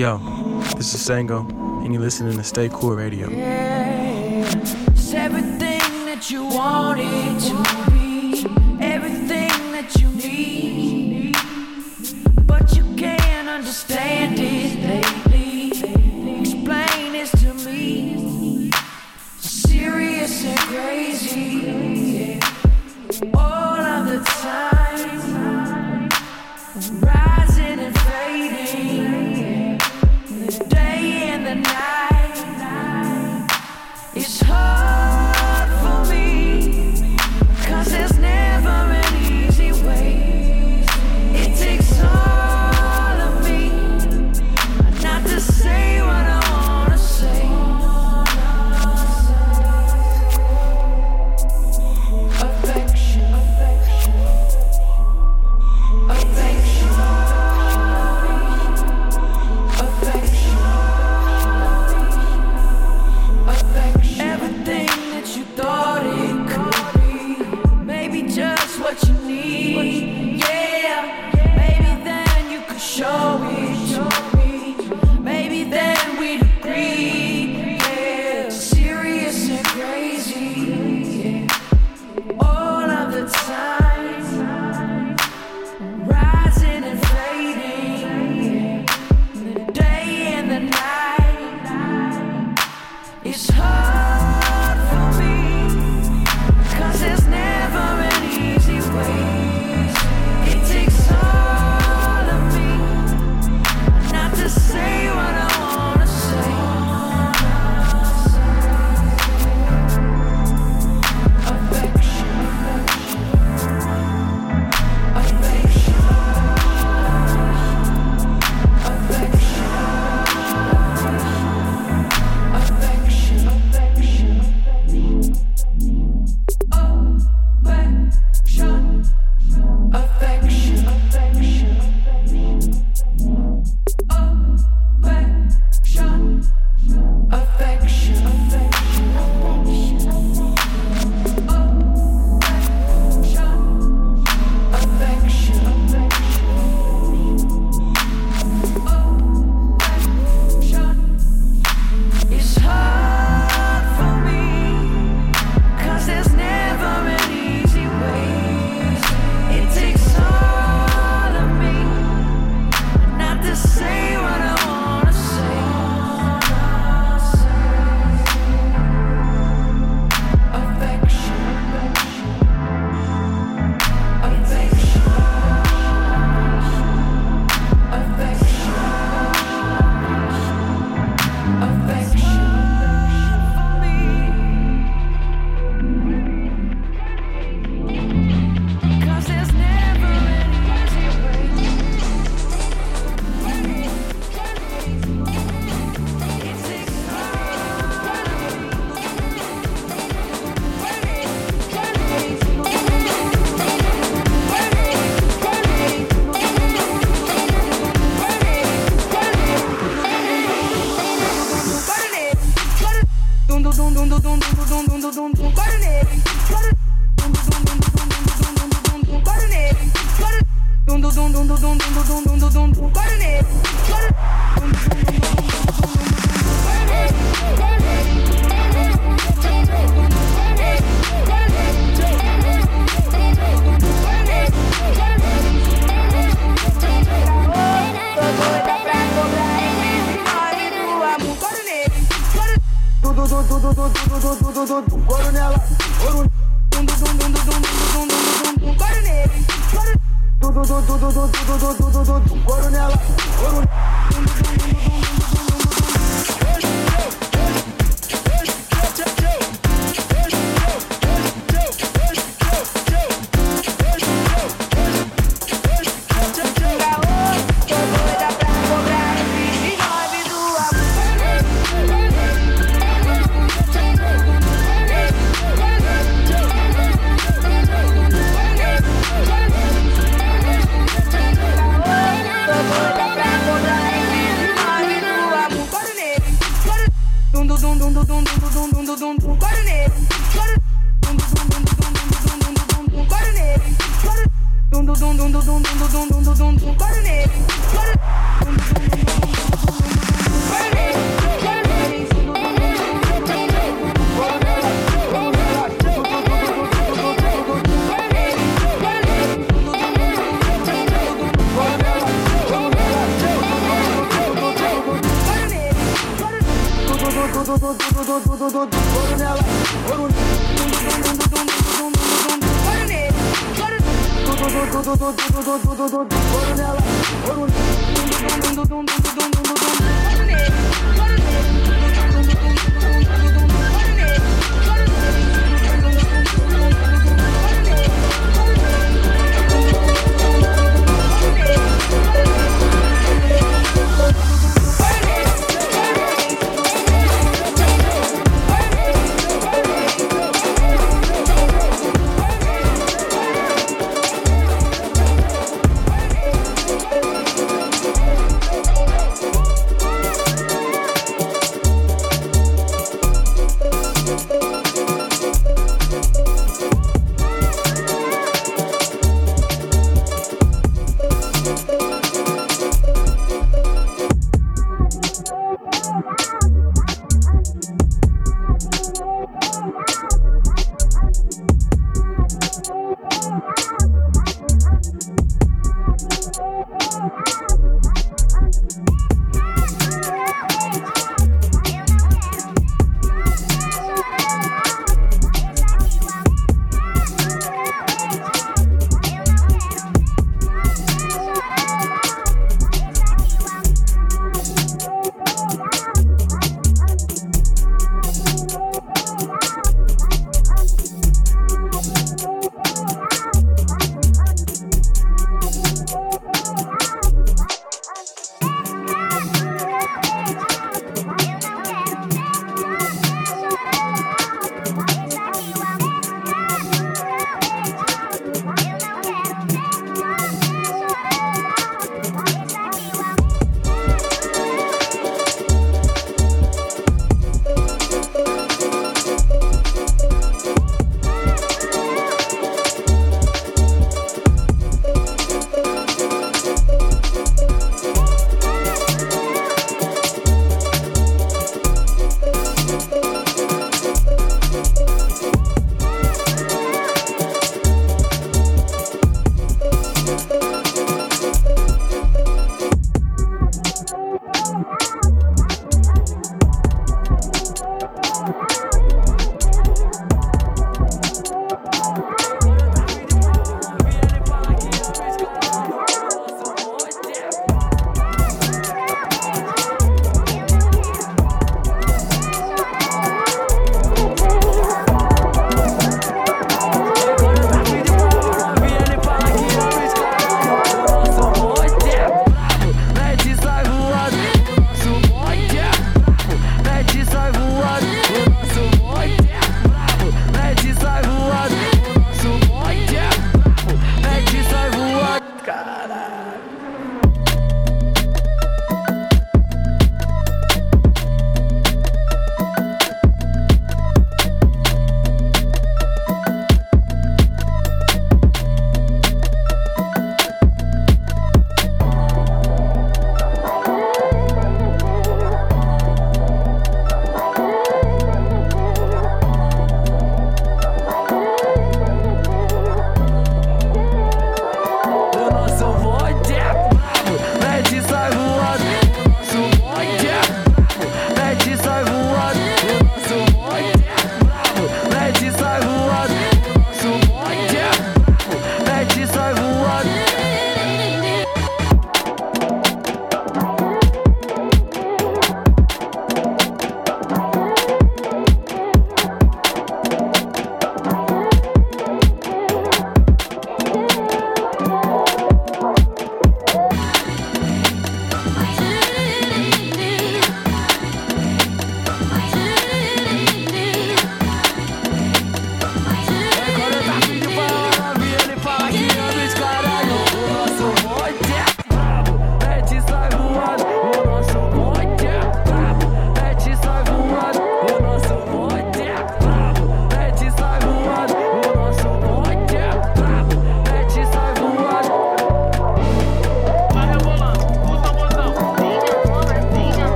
Yo, this is Sango, and you're listening to Stay Cool Radio.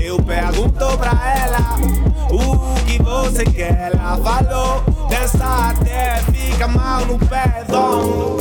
Eu pergunto pra ela o que você quer. Ela falou, dessa até fica mal no pé, dono.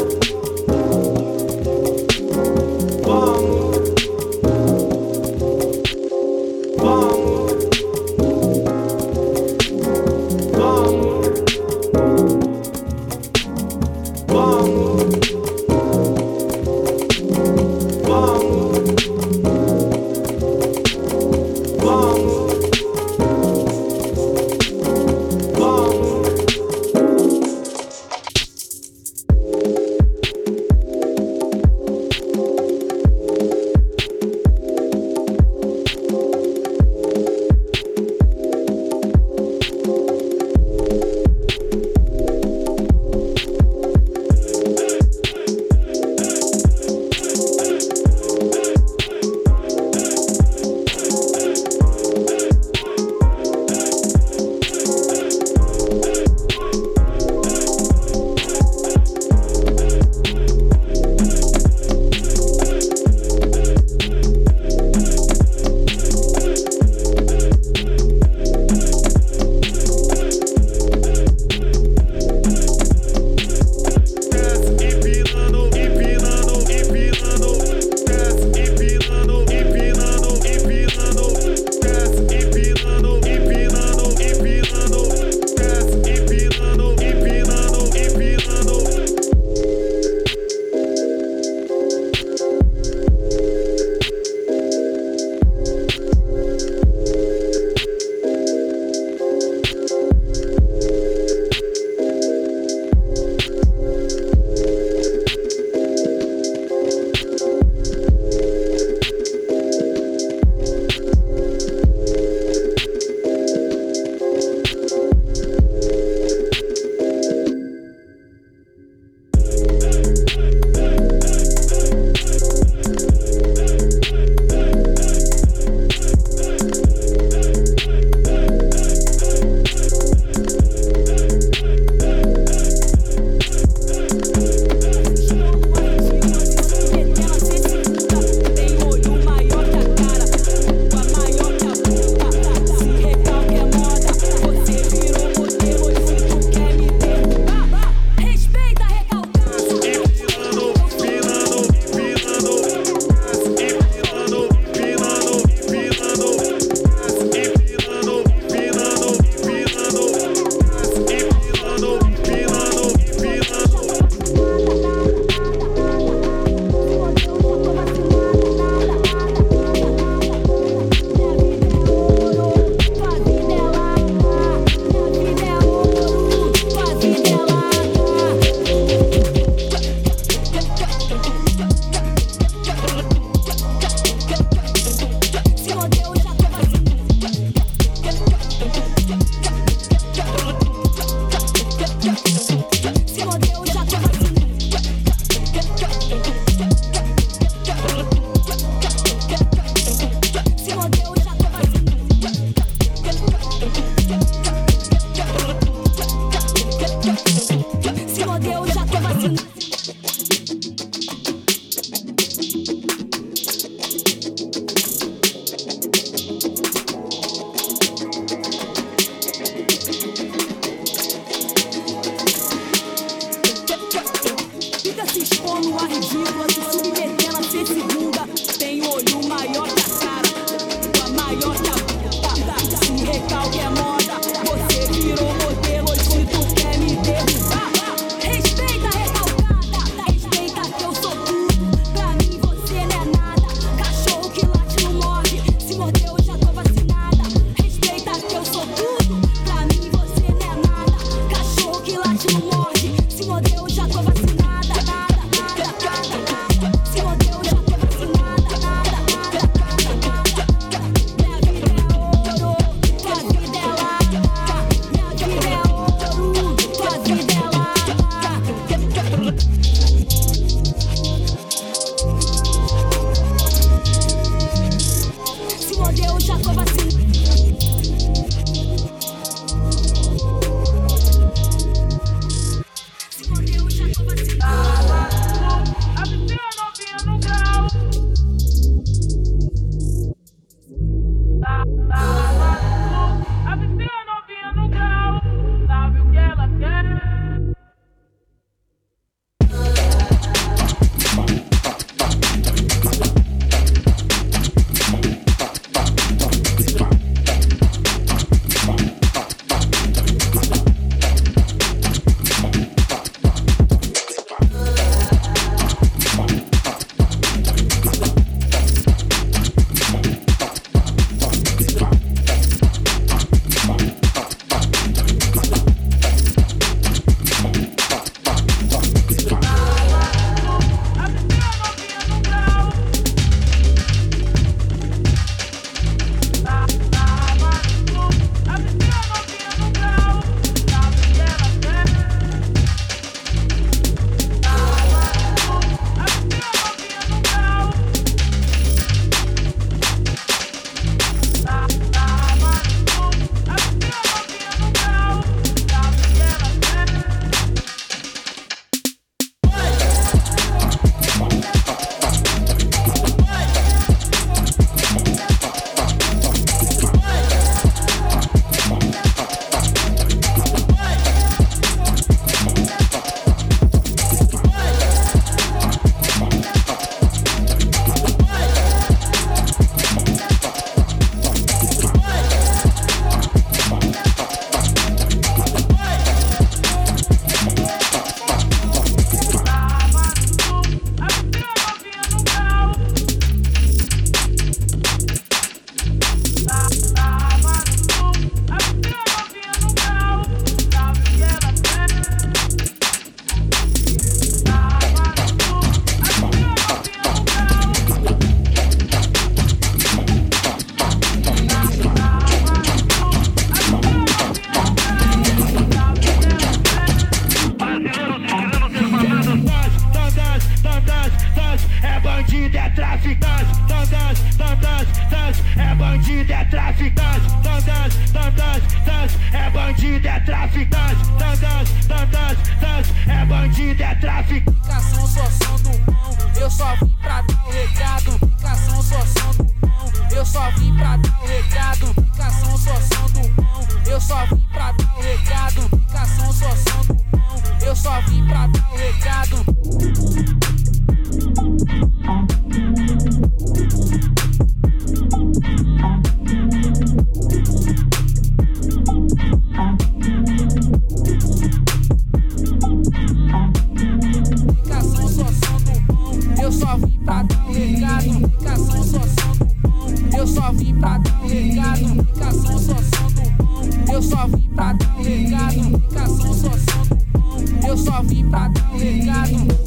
só vim pra dar um recado, ficação só som do bom. Eu só vim pra dar um recado, ficação só som do bom. Eu só vim pra dar um recado.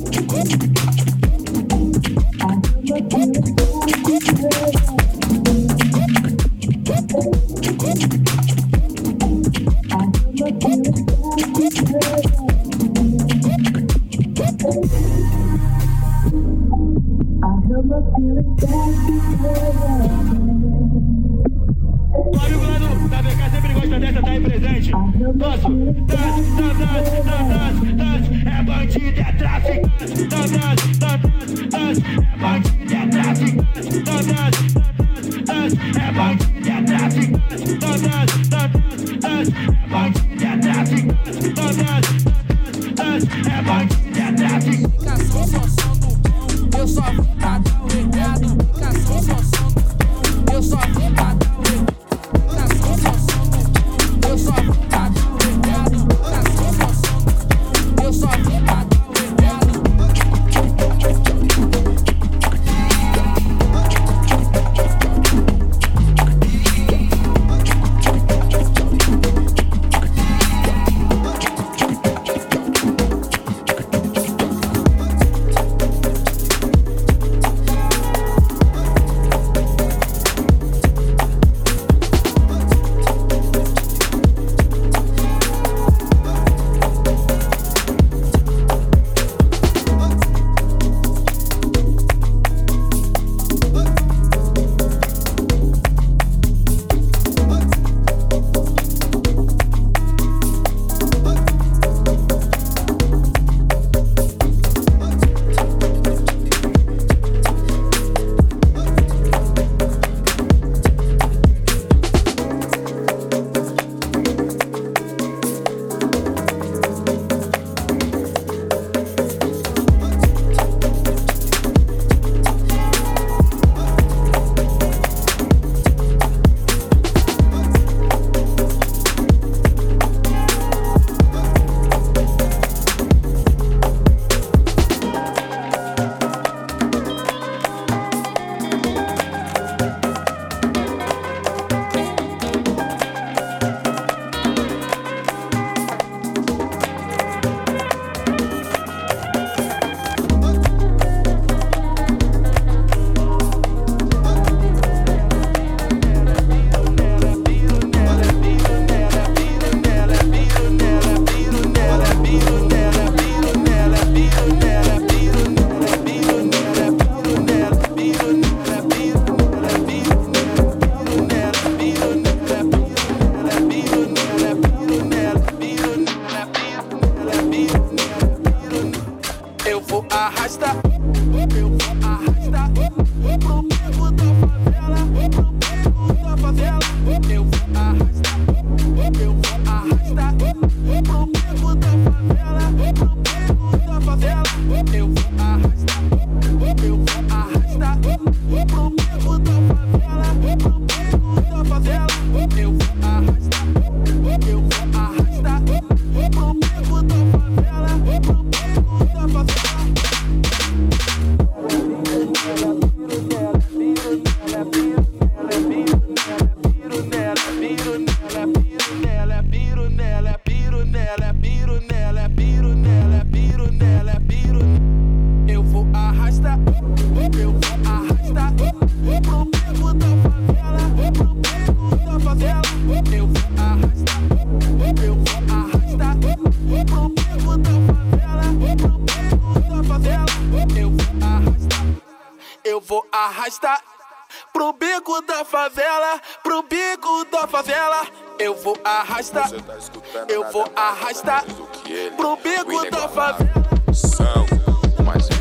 arrasta pro bico da favela, pro bico da favela. Eu vou arrastar, eu vou arrastar pro bico da favela. São mais.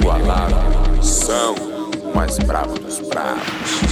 inigualável, é são mais bravos dos bravos.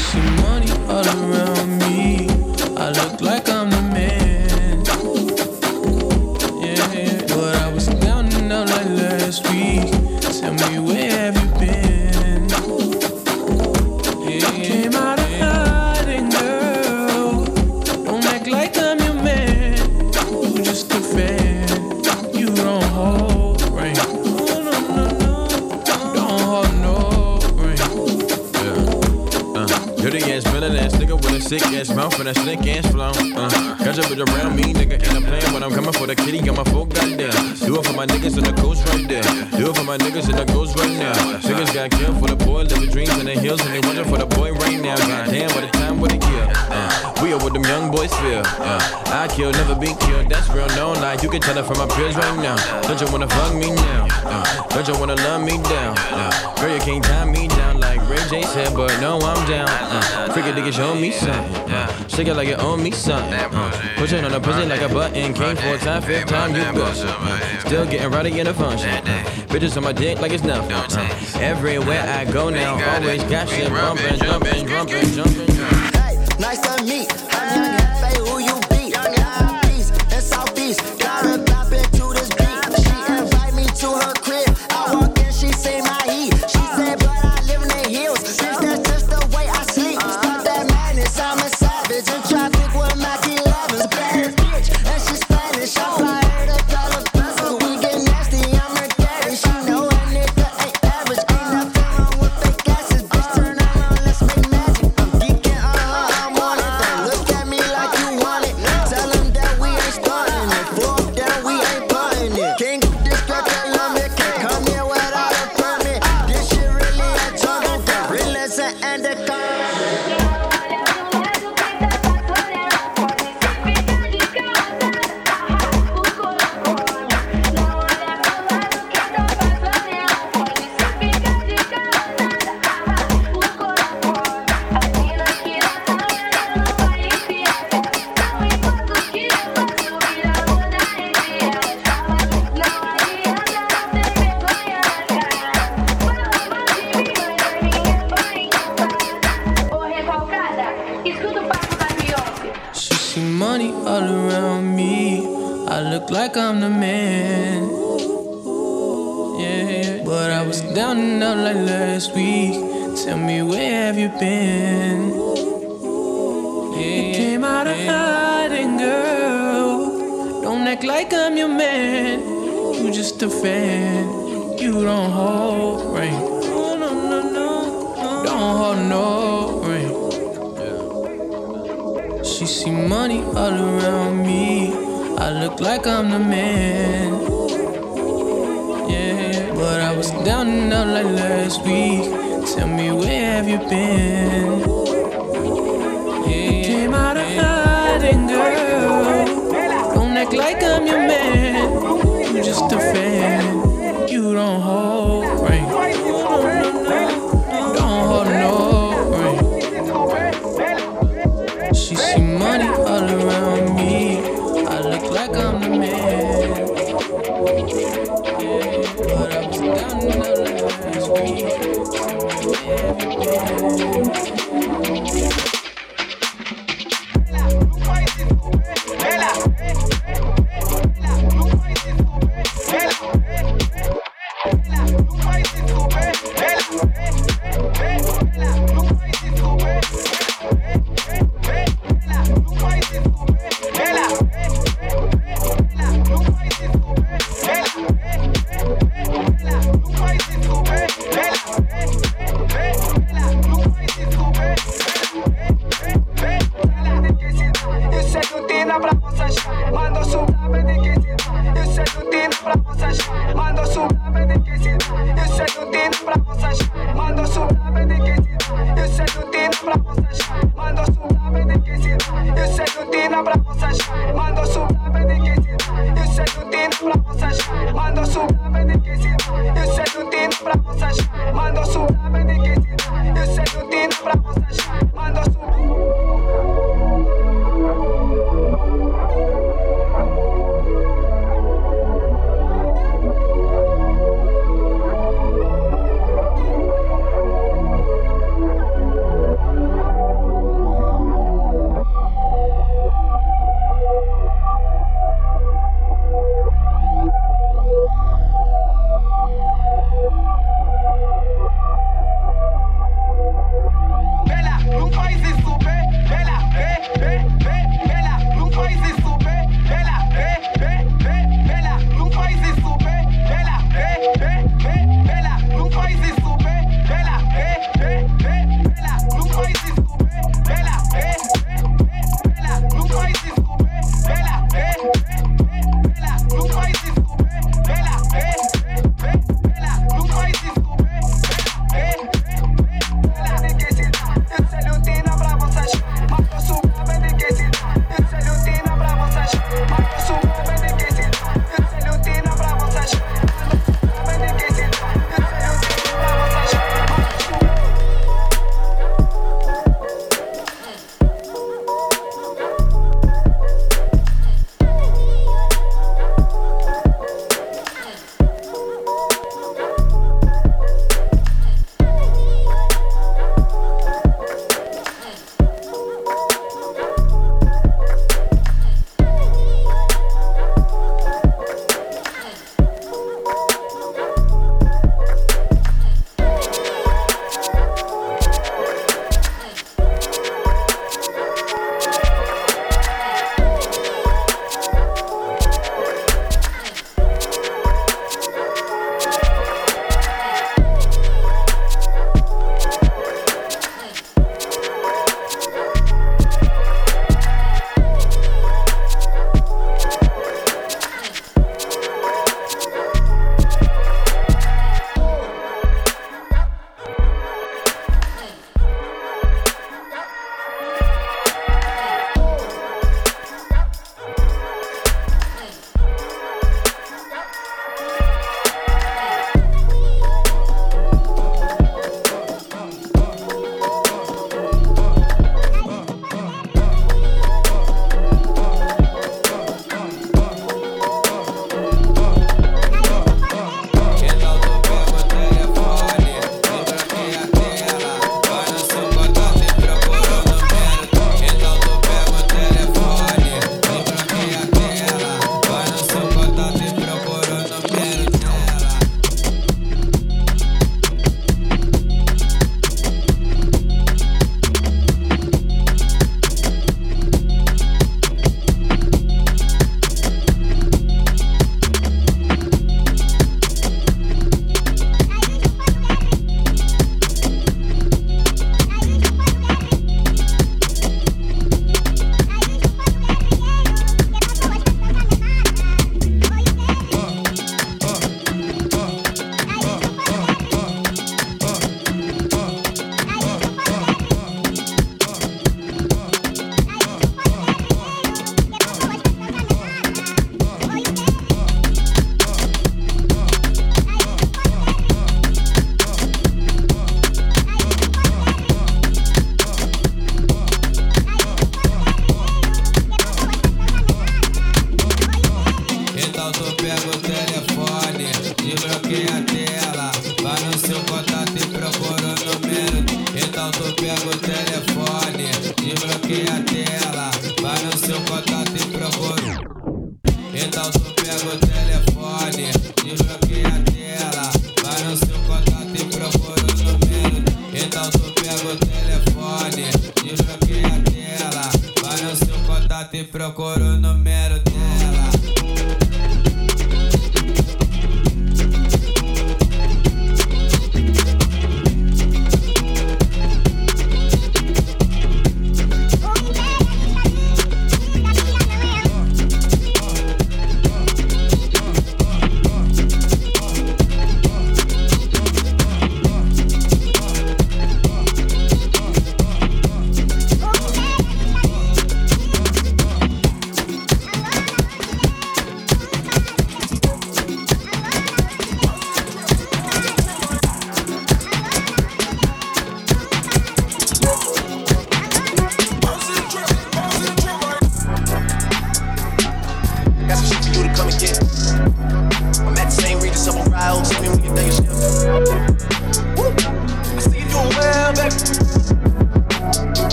sick ass mouth and that slick ass flow. Uh, catch up with around me, nigga, and I'm playing but I'm coming for the kitty. Got my full goddamn. Do it for my niggas in the coast right there. Do it for my niggas in the coast right now. Niggas got killed for the boy, living dreams in the hills, and they watching for the boy right now. Goddamn, what the time what a year. Uh. Shake it from my pills right now. Don't you wanna fuck me now? Don't you wanna love me down? Girl, you can't tie me down like Ray J said, but no I'm down. Think it owe me something. Uh, push it like get on the pussy like a button. Came four time, fifth time, you bust. Uh, still getting rowdy in the function. Uh, bitches on my dick like it's nothing. Uh, everywhere I go now, always got shit bumping, jumping, jumping, jumping. Nice to meet. See money all around me. I look like I'm the man. Yeah, yeah. But I was down and out like last week. Tell me where have you been? You came out of hiding, girl. Don't act like I'm your man. You just a fan. You don't hold rank. No, no, no, no. Don't hold no. She see money all around me. I look like I'm the man. Yeah, but I was down and out like last week. Tell me where have you been? You came out of hiding, girl. Don't act like I'm your man. You just a fan. You don't hold Yeah.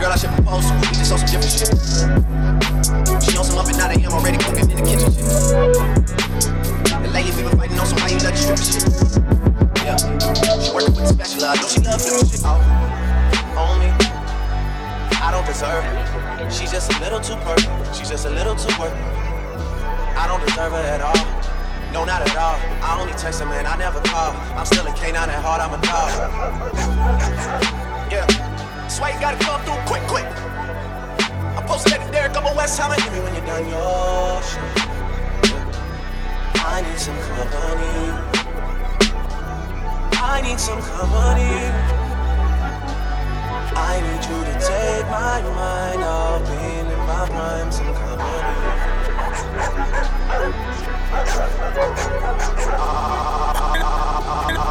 Girl I should propose to. We just on some different shit. She on some up and out of him already cooking in the kitchen shit. The lady been fighting on some how you let you strip shit. Yeah, she working with the special. I know she love flipping shit. Oh, on me. I don't deserve her. She's just a little too perfect. She's just a little too worth it. I don't deserve her at all. No, not at all. I only text her, man. I never call. I'm still a canine at heart. I'm a dog. Yeah. Sway gotta come through quick, quick. I posted at the Derek up on West Hammer. Give me when you're done your shit. I need some company. I need some company. I need you to take my mind off being in my prime. Some company. Ah.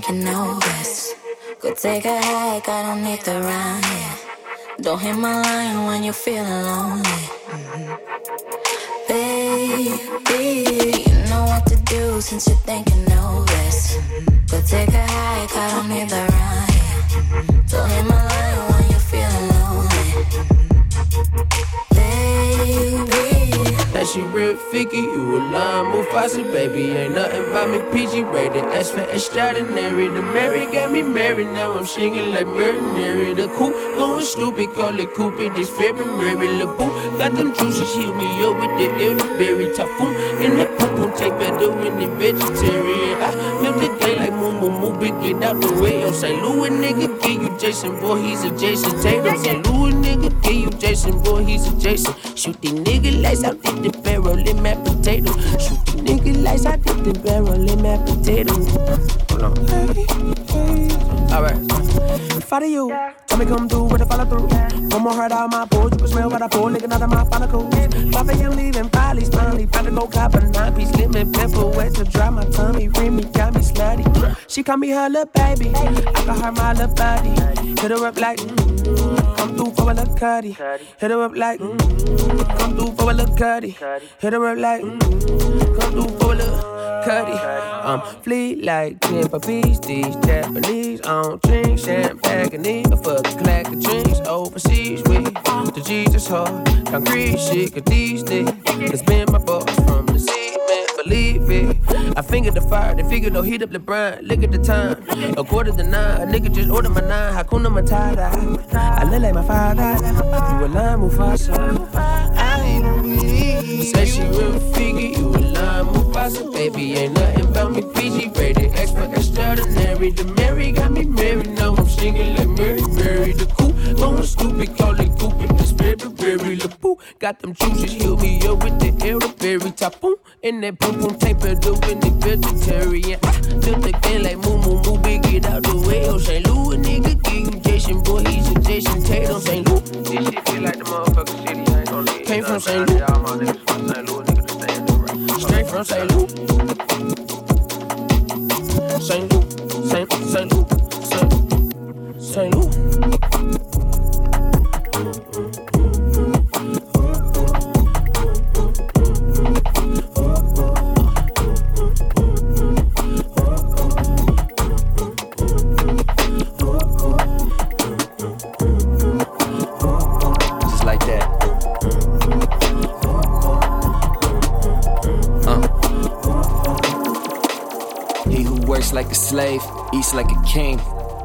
You're thinking all this. Go take a hike, I don't need the S for extraordinary. The Mary got me married, now I'm singing like Mary. The cool going stupid, call it Cupid. This February, Le Boo. Got them juices, heal me up with the elderberry typhoon. And that pump will take better when they vegetarian. I live the day like moo moo, get out the way. I'm St. Louis nigga, give you Jason, boy, he's a Jayson Tatum. St. Louis nigga, give you Jason, boy, he's a Jason. Shoot the nigga lights out, did the barrel in my my potato. Hold on. Alright. Follow you. Tell me come through with a follow through. One more heart out my pores. You can smell what I pour. Licking out of my follicles. Papa, you leaving Polly's finally. About to go cop a nine piece lemon pepper wet to dry my tummy. Remy got me slutty. She call me her little baby. I call her my little body. Hit her up like, mm, come through for a little cutty. Hit her up like, mm, come through for a little cutty. Hit her up like, mm, come through for a little cutty. I'm fleet like Timber Beach, these Japanese. Don't drink champagne, need a fuck clack of drinks overseas with the Jesus heart. Concrete shit, cause these niggas been my boss it. I fingered the fire, they figured no heat up LeBron. Look at the time, a quarter to nine. A nigga just ordered my nine, Hakuna Matata. I look like my father, you a line Mufasa. I don't believe. Say she real figure, you a line Mufasa, baby. Ain't nothing about me PG rated. For extraordinary. The Mary got me married, now I'm singing like Mary, Mary. The cool, going stupid, call it Cupid. February, the poo. Got them juices, heal me up with the elderberry top, boom. And that boom boom tape in the vegetarian. Ah, the again like moo moo moo, big get out the way. Oh, St. Louis nigga, give you Jason, boy, he's a Jayson Tatum. St. Louis, this shit feel like the motherfucking city. I ain't gonna leave. Came from St. Louis. All my niggas from St. Louis, niggas to stay the right. Straight from St. Louis. St. Louis, St. St. Louis. St. Louis. Like a slave, eats like a king.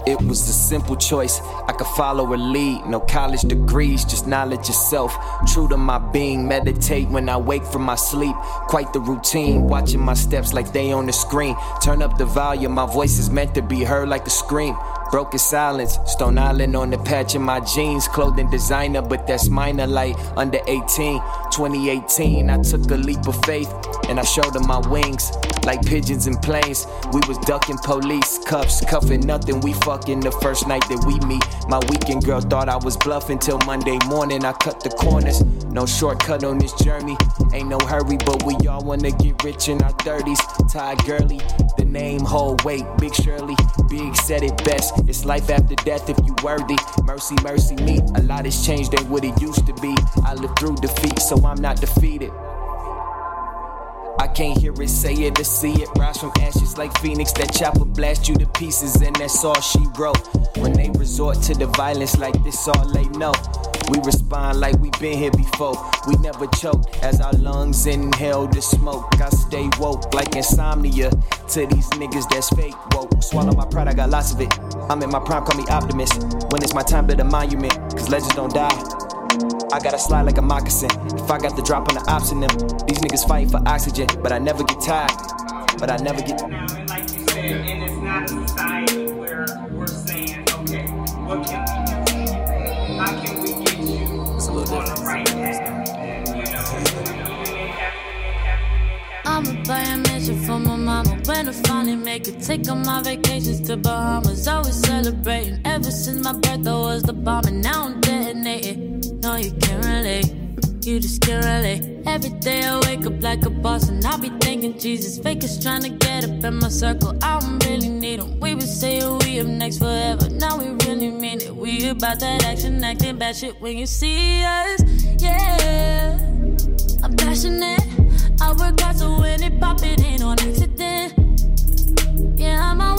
It was a simple choice. I could follow a lead. No college degrees, just knowledge itself. True to my being, meditate when I wake from my sleep. Quite the routine, watching my steps like they on the screen. Turn up the volume, my voice is meant to be heard like a scream. Broken silence, Stone Island on the patch of my jeans. Clothing designer, but that's minor like under 18. 2018, I took a leap of faith and I showed them my wings. Like pigeons and planes, we was ducking police cuffs, cuffing nothing. We fucking the first night that we meet. My weekend girl thought I was bluffing till Monday morning. I cut the corners, no shortcut on this journey. Ain't no hurry, but we all wanna get rich in our 30s. Ty Gurley, the name hold weight. Big Shirley, Big said it best. It's life after death if you worthy. Mercy, mercy me. A lot has changed, ain't what it used to be. I lived through defeat, so I'm not defeated. I can't hear it, say it, or see it. Rise from ashes like Phoenix. That chopper blast you to pieces, and that's all she wrote. When they resort to the violence like this, all they know. We respond like we've been here before. We never choke as our lungs inhale the smoke. I stay woke like insomnia to these niggas that's fake woke. Swallow my pride, I got lots of it. I'm in my prime, call me optimist. When it's my time, build a monument, cause legends don't die. I gotta slide like a moccasin. If I got the drop on the ops in them, these niggas fighting for oxygen, but I never get tired. But I never get. And it's not a society where we're saying, okay, what can we do? I'ma a mansion for my when I finally make it. Take all my vacations to Bahamas, always celebrating. Ever since my birth, birthday was the bomb, and now I'm detonating. No, you can't relate, you just can't relate. Every day I wake up like a boss, and I be thinking Jesus, fakers trying to get up in my circle. I don't really need them. We been saying we up next forever, now we really mean it. We about that action, acting bad shit when you see us, yeah. I'm passionate. I work hard so when it pop, it ain't on accident. Yeah, I'm always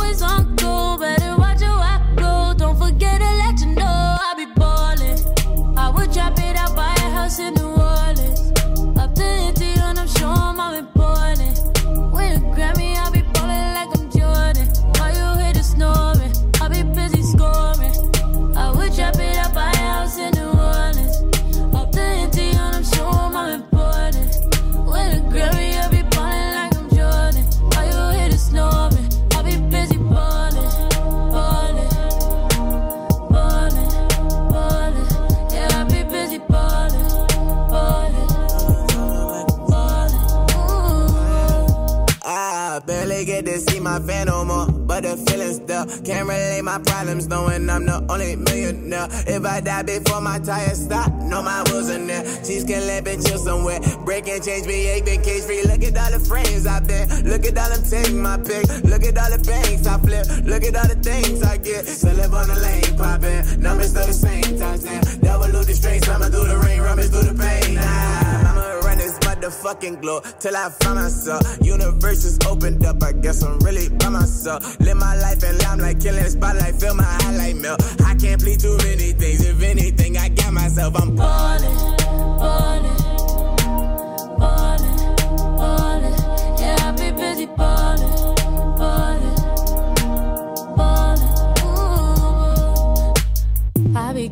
motherfucking glow till I find myself. Universe is opened up, I guess I'm really by myself. Live my life and I'm like killing spotlight, feel my highlight melt. I can't please too many things. If anything, I got myself, I'm ballin', ballin',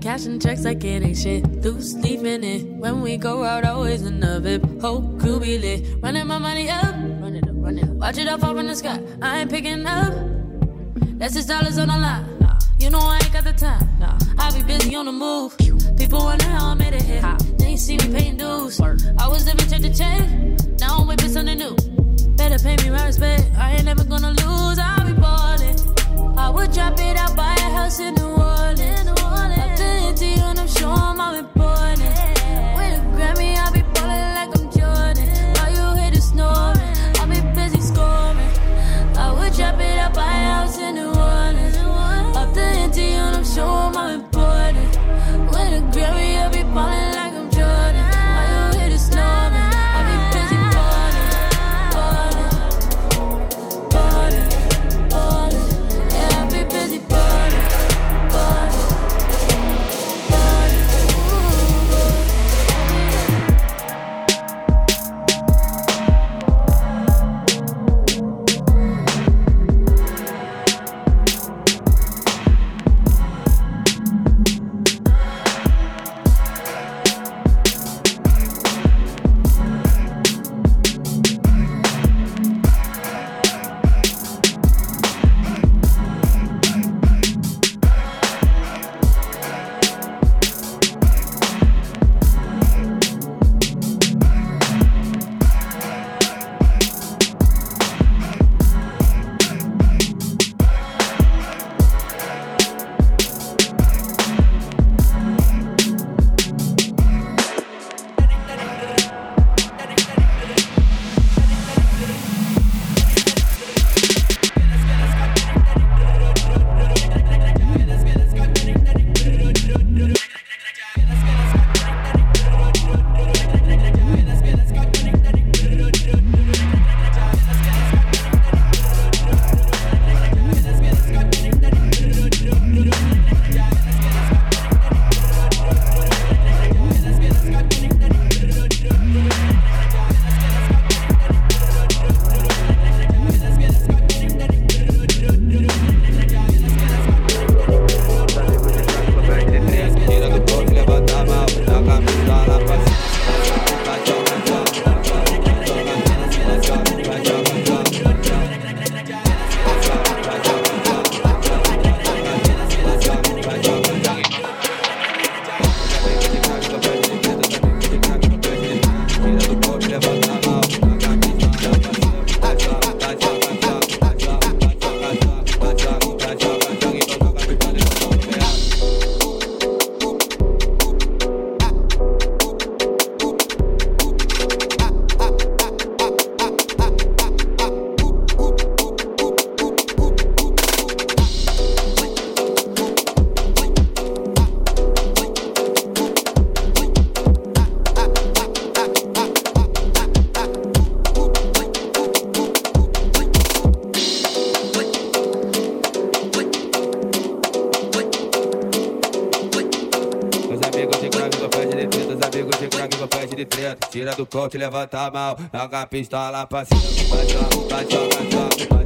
cashing checks like it ain't shit. Loose leaving it. When we go out, always in the VIP. Whole crew be lit. Running my money up, run it up, run it up. Watch it all fall from the sky. I ain't picking up. That's just dollars on the line. Nah. You know I ain't got the time. Nah. I be busy on the move. People wonder how I made it here. They ain't see me paying dues. I was living check to check. Now I'm whipping something new. Better pay me my respect. I ain't never gonna lose. I'll be ballin'. I would drop it out, buy a house in New Orleans. Up the empty, and I'm sure I'm vou te levantar mal. Joga a pistola pra cima, vai jogar, vai vai.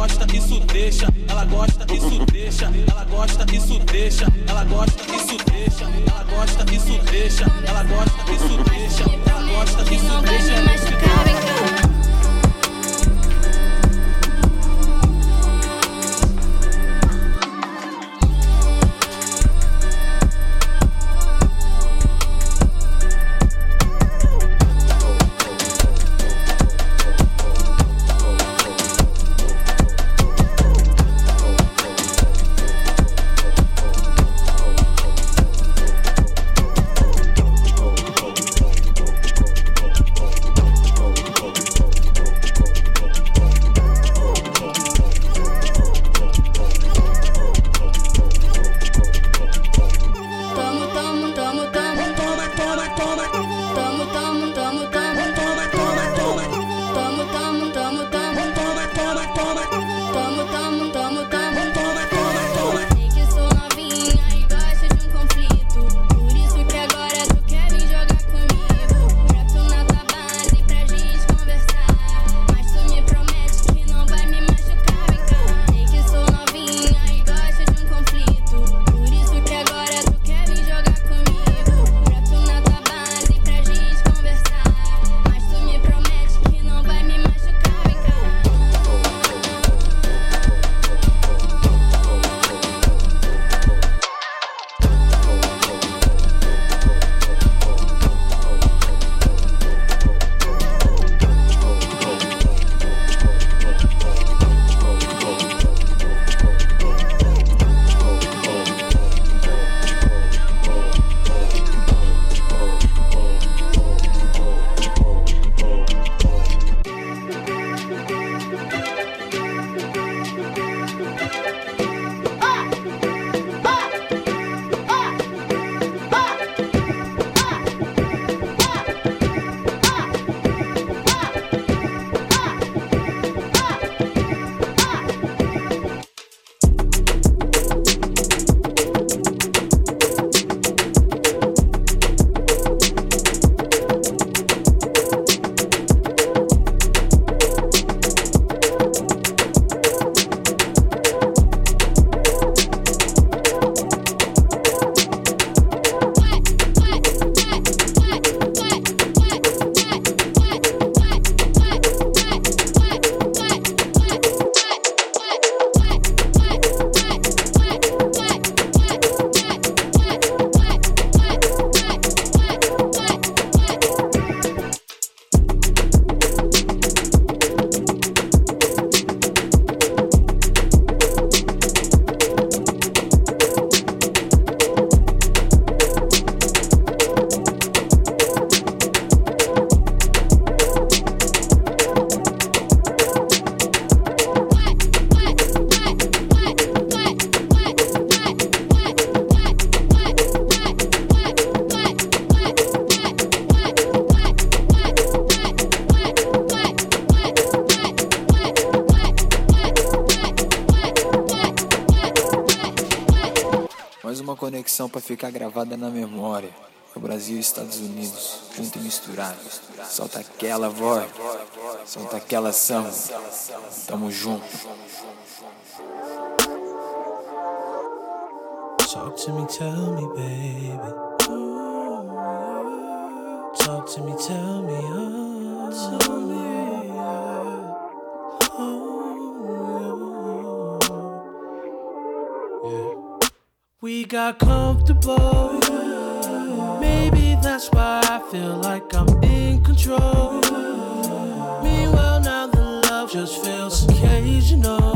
gosta, isso deixa. Ela gosta, isso deixa. Ela gosta, isso deixa. Ela gosta, isso deixa. Ela gosta, isso deixa. Ela gosta, isso deixa. Ela gosta, isso deixa. Ela gosta, isso deixa. ficar gravada na memória. O Brasil e Estados Unidos, junto e misturado. Solta aquela voz, solta aquela ação. Tamo junto. We got comfortable. Maybe that's why I feel like I'm in control. Meanwhile, now the love just feels occasional.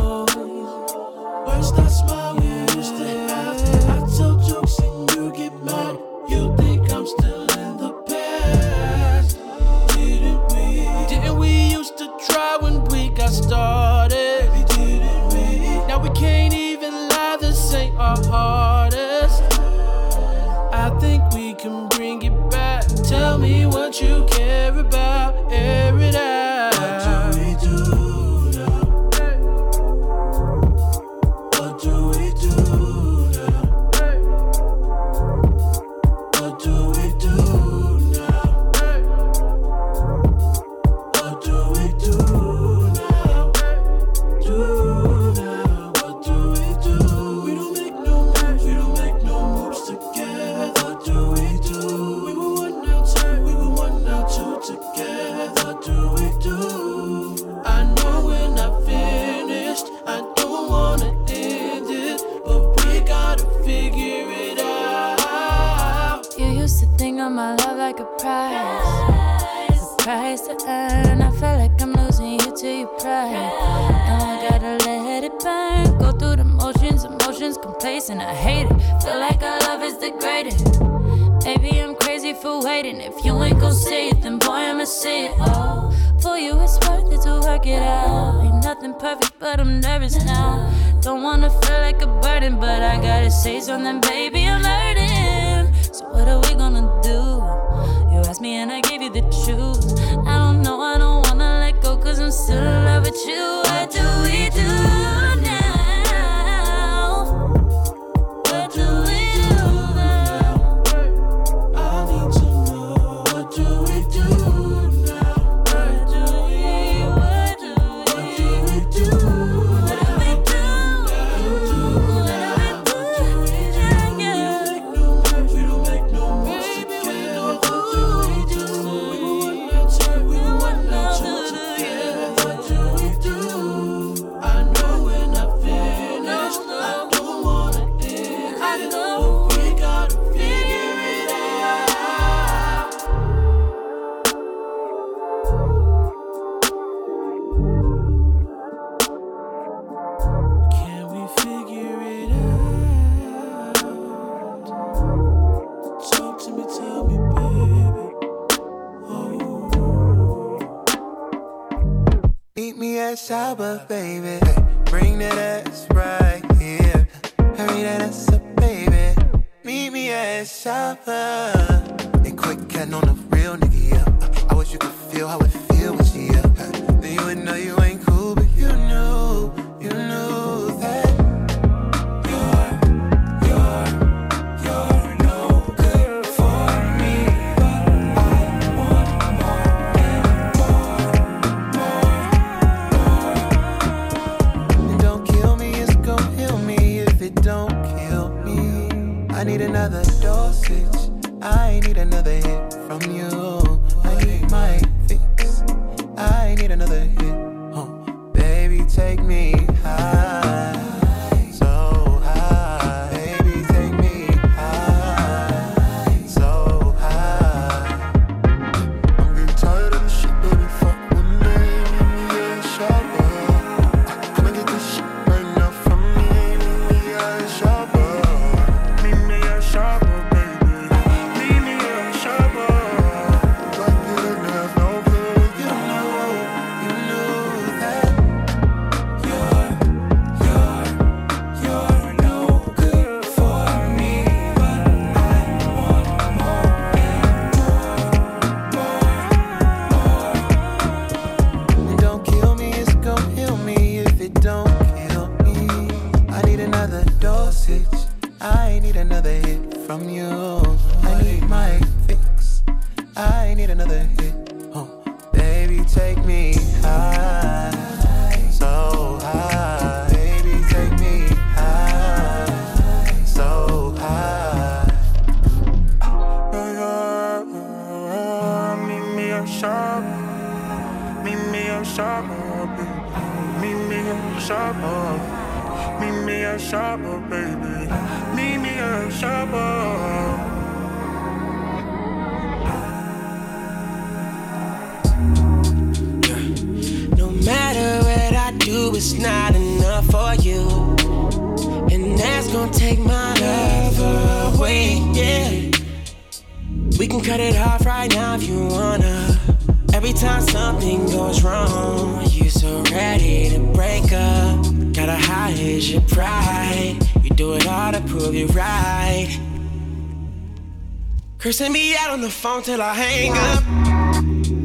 On the phone till I hang up.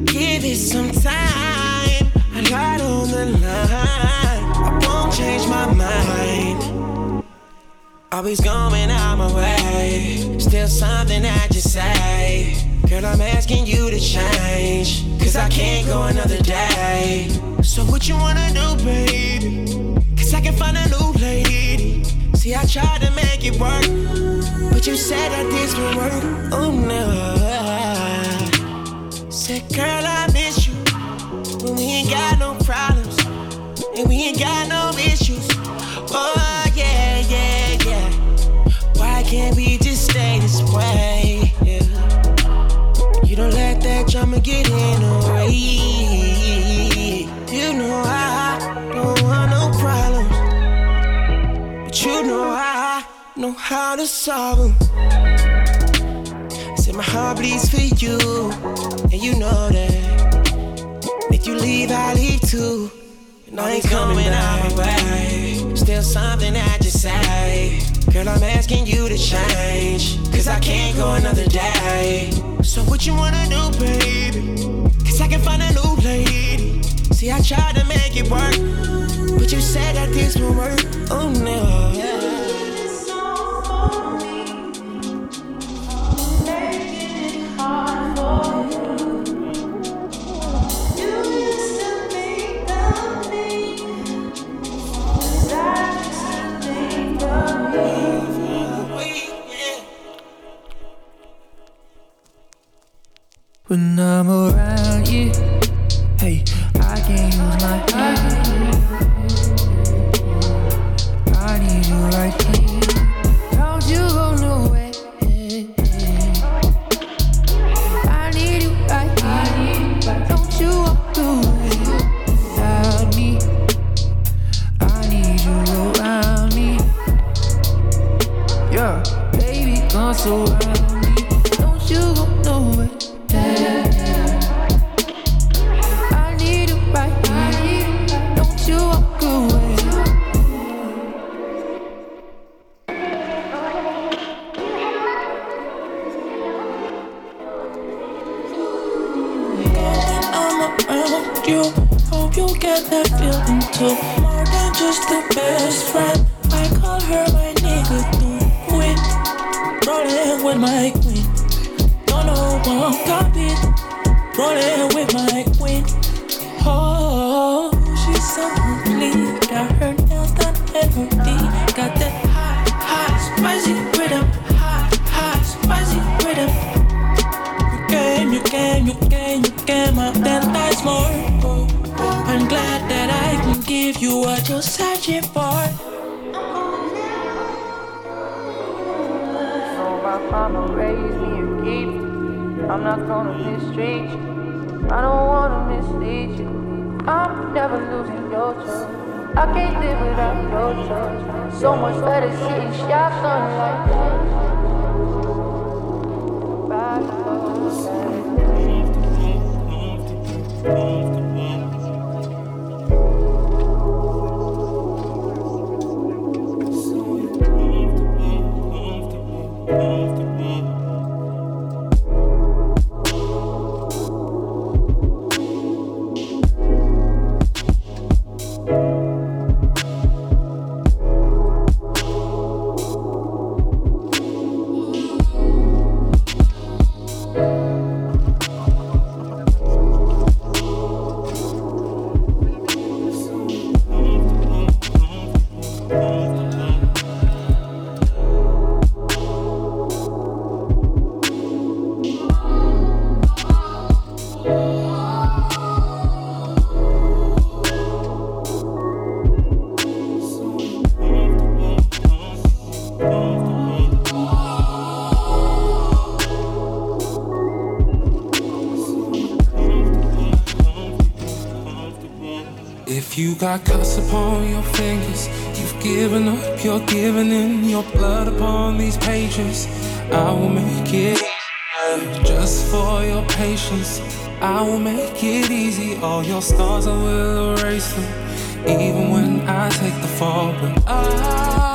Give it some time. I lied on the line. I won't change my mind. Always going out my way. Still something that you say. Girl, I'm asking you to change. Cause I can't go another day. So, what you wanna do, baby? Cause I can find a new lady. See, I tried to make it work. But you said that this would work. Oh no. Said, girl, I miss you. When we ain't got no problems. And we ain't got no issues. Oh, yeah, yeah, yeah. Why can't we just stay this way? Yeah. You don't let that drama get in to them. Said my heart bleeds for you, and you know that. If you leave, I leave too. And I ain't coming out way. Still something you say. Girl, I'm asking you to change. Cause I can't go another day. So what you wanna do, baby? Cause I can find a new lady. See, I tried to make it work. But you said that this won't work. Oh no. Too. More than just the best friend. I'm not gonna mistreat you. I don't wanna mislead you. I'm never losing your trust. I can't live without your trust. So much better sitting shotgun like this. Bye. got cuts upon your fingers. You've given up, you're giving in your blood upon these pages. I will make it easier just for your patience. I will make it easy. All your scars, I will erase them. Even when I take the fall, but I.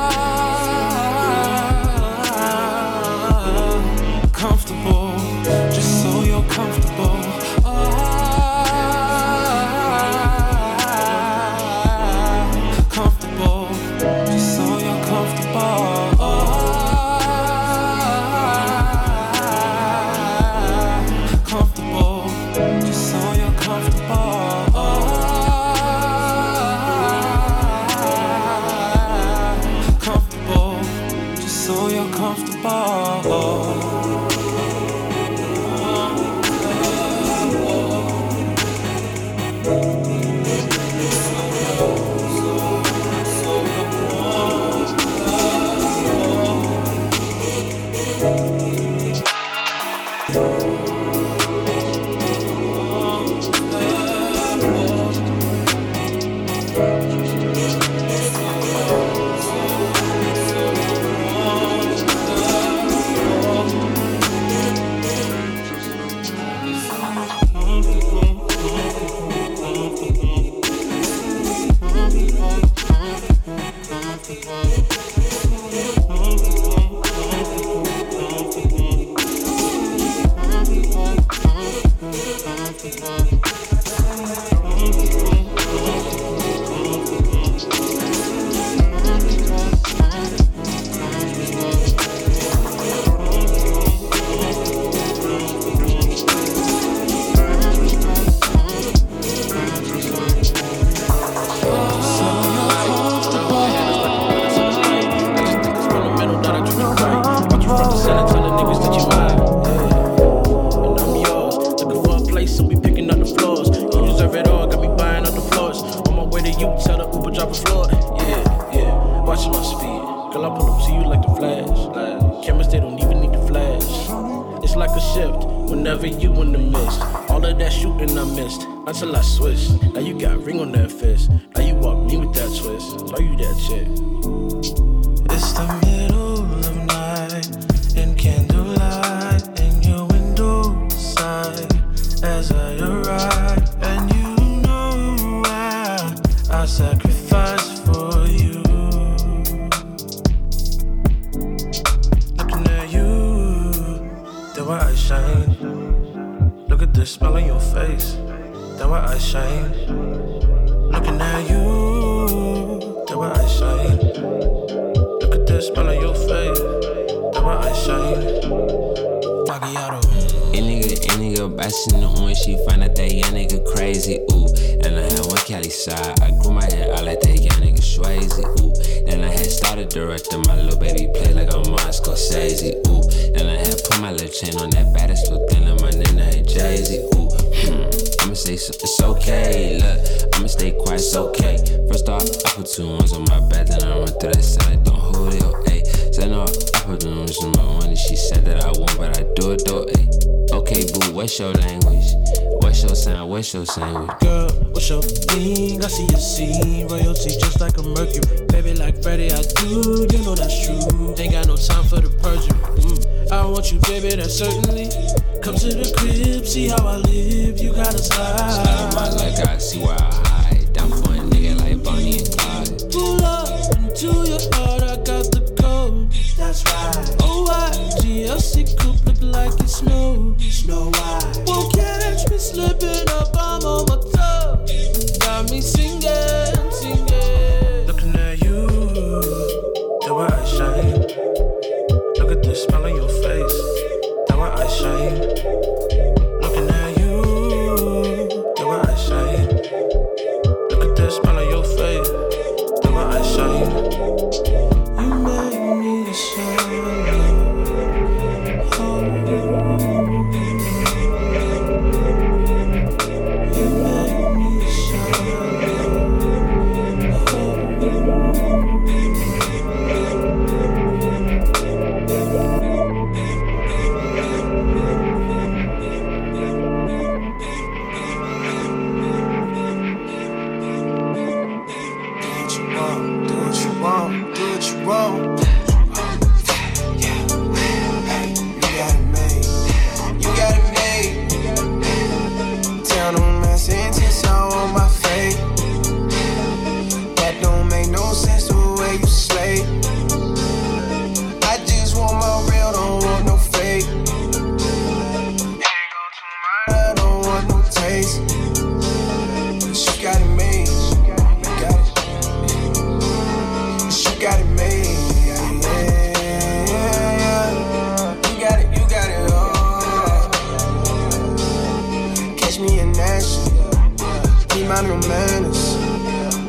mind your manners.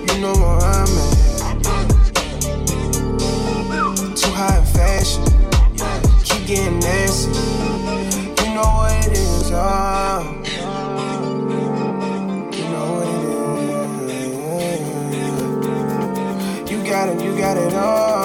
You know where I'm at. Too high in fashion. Keep getting nasty. You know what it is, oh. You know what it is. You got it, you got it all.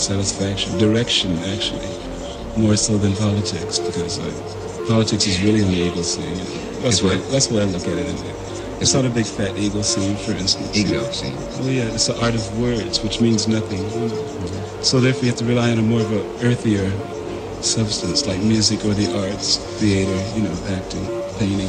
Satisfaction, direction actually. more so than politics because like politics is really on the ego scene. That's what that's what I look at it as. It's not a big fat ego scene, for instance. Ego scene. Oh yeah, it's the art of words, which means nothing. Mm-hmm. So therefore, you have to rely on a more of a earthier substance, like music or the arts, theater, you know, acting, painting,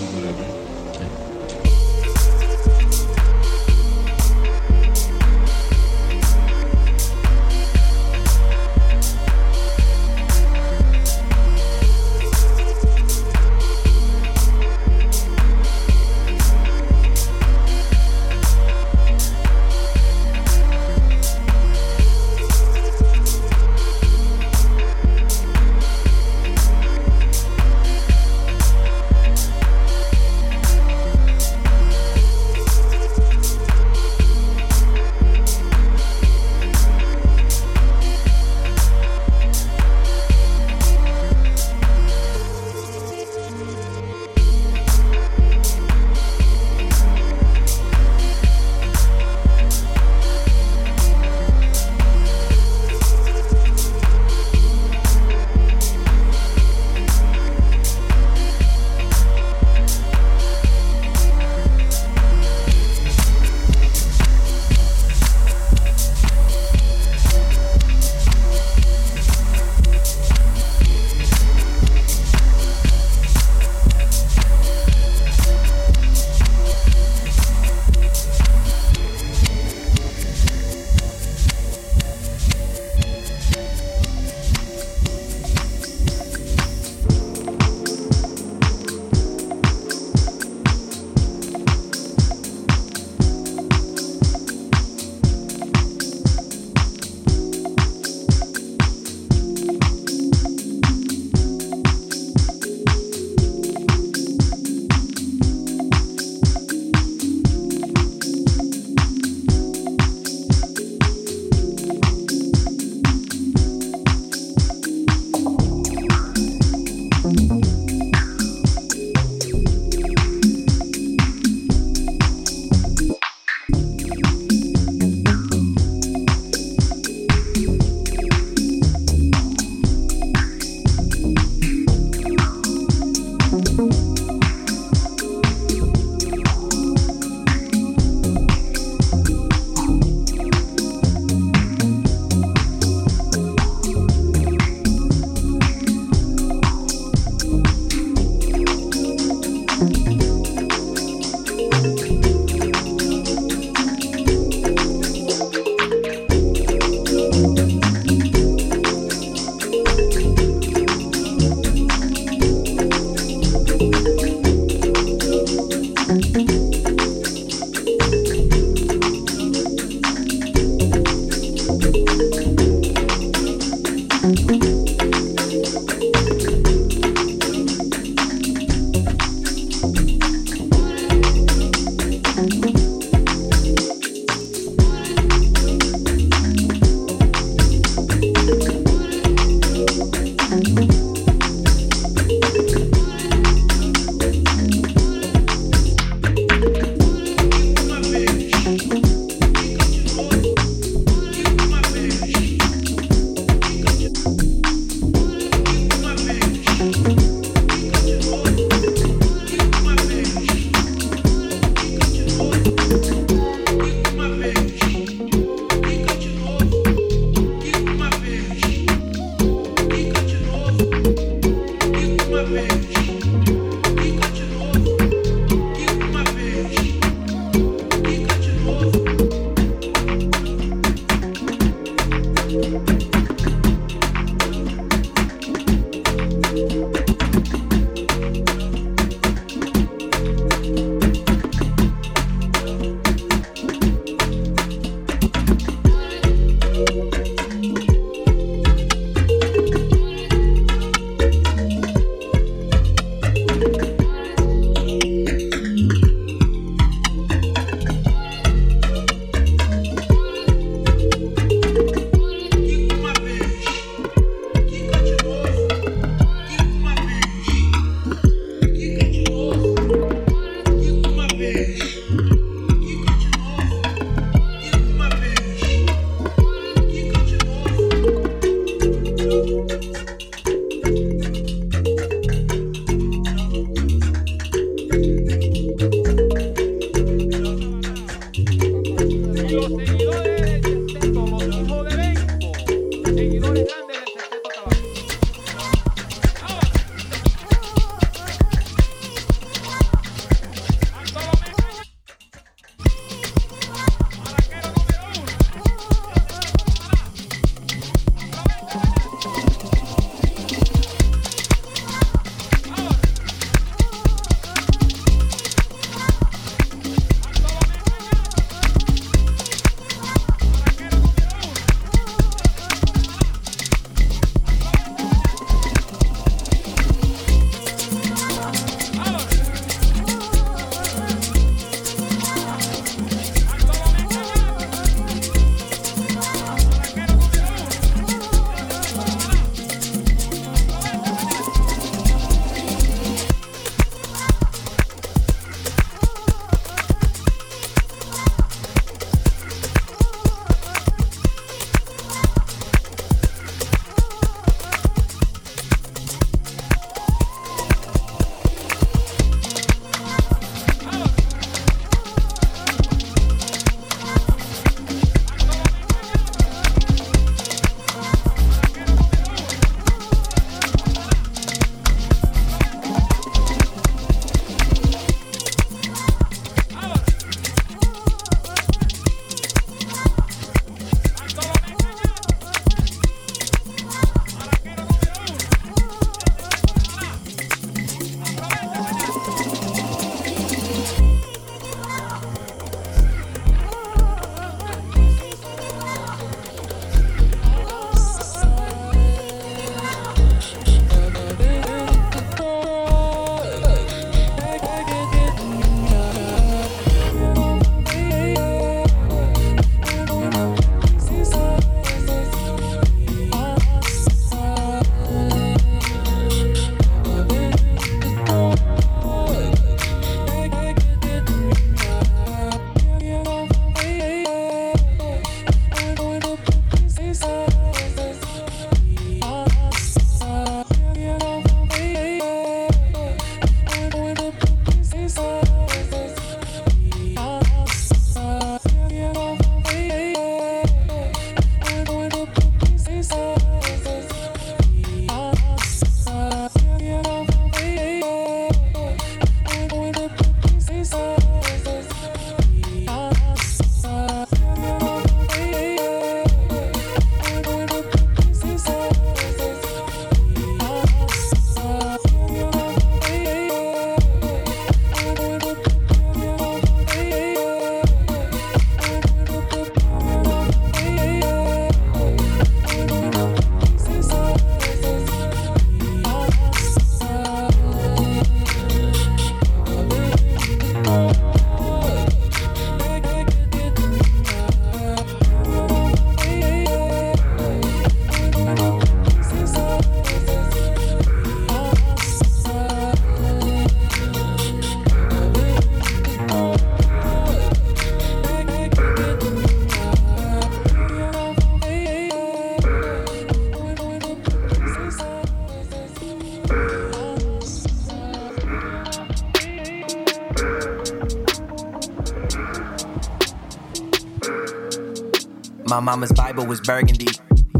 mama's Bible was burgundy.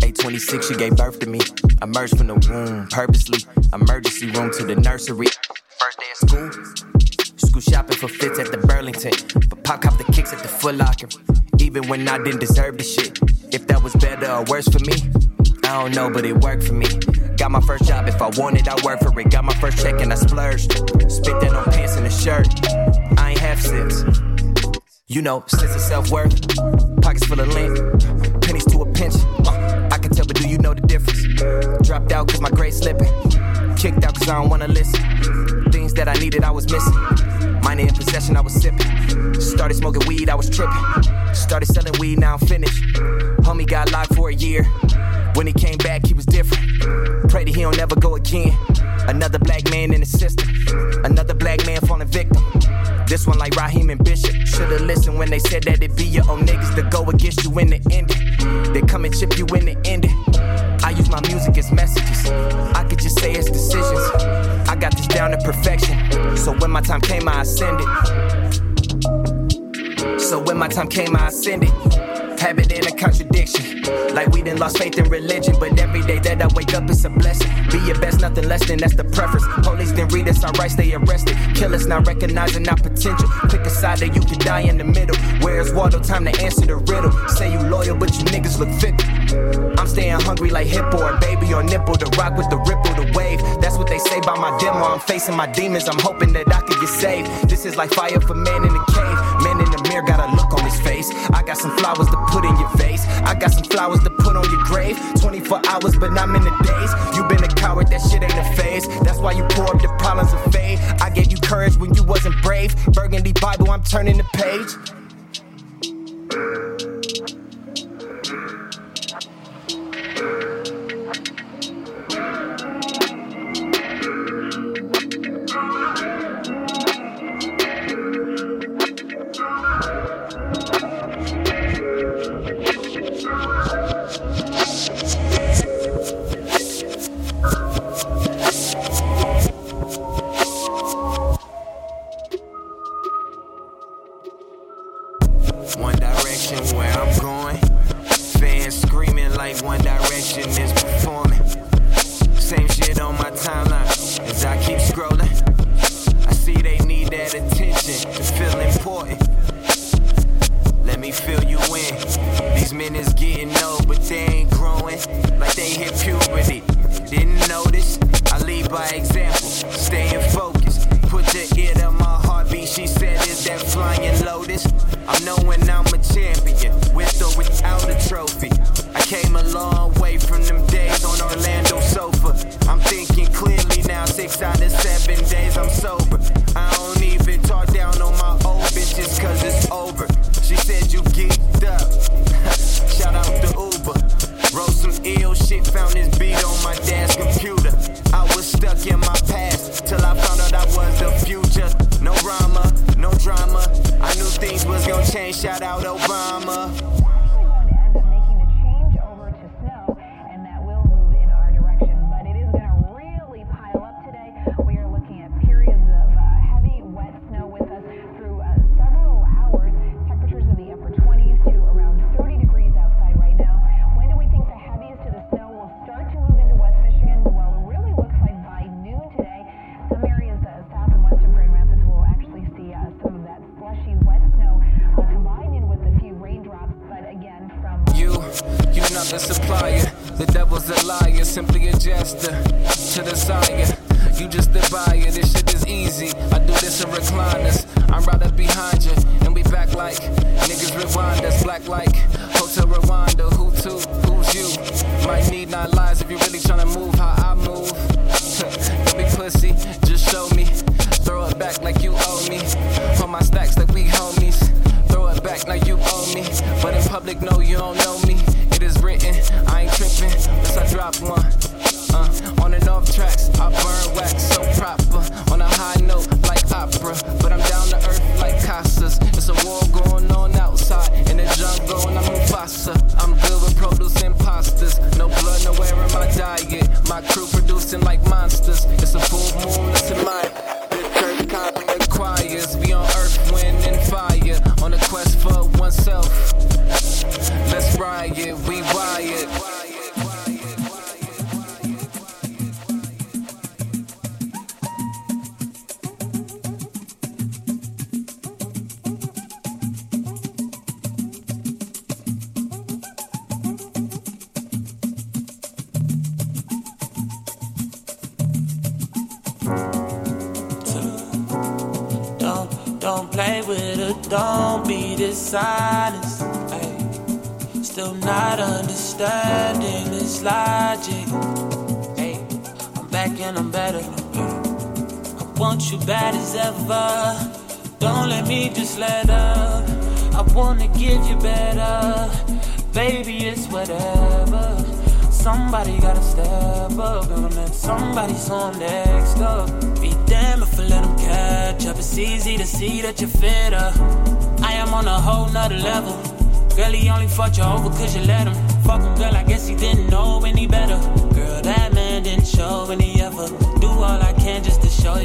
826, she gave birth to me. Emerged from the womb purposely. Emergency room to the nursery. First day of school. School shopping for fits at the Burlington. But pop cop the kicks at the Foot Locker. Even when I didn't deserve the shit. If that was better or worse for me, I don't know, but it worked for me. Got my first job, if I wanted, I worked for it. Got my first check and I splurged. Spit that on pants and a shirt. I ain't half sips. You know, sense of self worth. Pockets full of lint. Cause I don't wanna listen. Things that I needed, I was missing. Money in possession, I was sipping. Started smoking weed, I was tripping. Started selling weed, now I'm finished. Homie got locked for a year. When he came back, he was different. Pray that he don't never go again. Another black man in the system. Another black man falling victim. This one like Raheem and Bishop. Should've listened when they said that it'd be your own niggas to go against you in the ending. They come and chip you in the ending. My time came, I ascended. So when my time came, I ascended. Habit in a contradiction. Like we done lost faith in religion, but every day that I wake up, it's a blessing. Be your best, nothing less than that's the preference. Police didn't read us, our rights, they arrested. Killers not recognizing our potential. Pick a side that you could die in the middle. Where's Waldo? Time to answer the riddle. Say you loyal, but you niggas look fickle. I'm staying hungry like hippo or baby or nipple. To rock with the ripple, the wave. That's what they say by my demo. I'm facing my demons, I'm hoping that I saved. This is like fire for man in the cave. Man in the mirror got a look on his face. I got some flowers to put in your face. I got some flowers to put on your grave. 24 hours, but I'm in the days. You been a coward, that shit ain't a phase. That's why you pour up the problems of fade. I gave you courage when you wasn't brave. Burgundy Bible, I'm turning the page.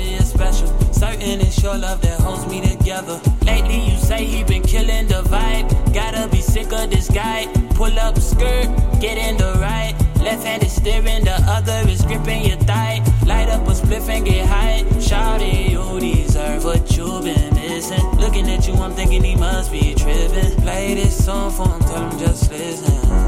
you're special. Certain it's your love that holds me together. Lately, you say he been killing the vibe. Gotta be sick of this guy. Pull up skirt, get in the right. Left hand is steering, the other is gripping your thigh. Light up a spliff and get high. Shouting, you deserve what you've been missing. Looking at you, I'm thinking he must be tripping. Play this song for him, tell him just listen.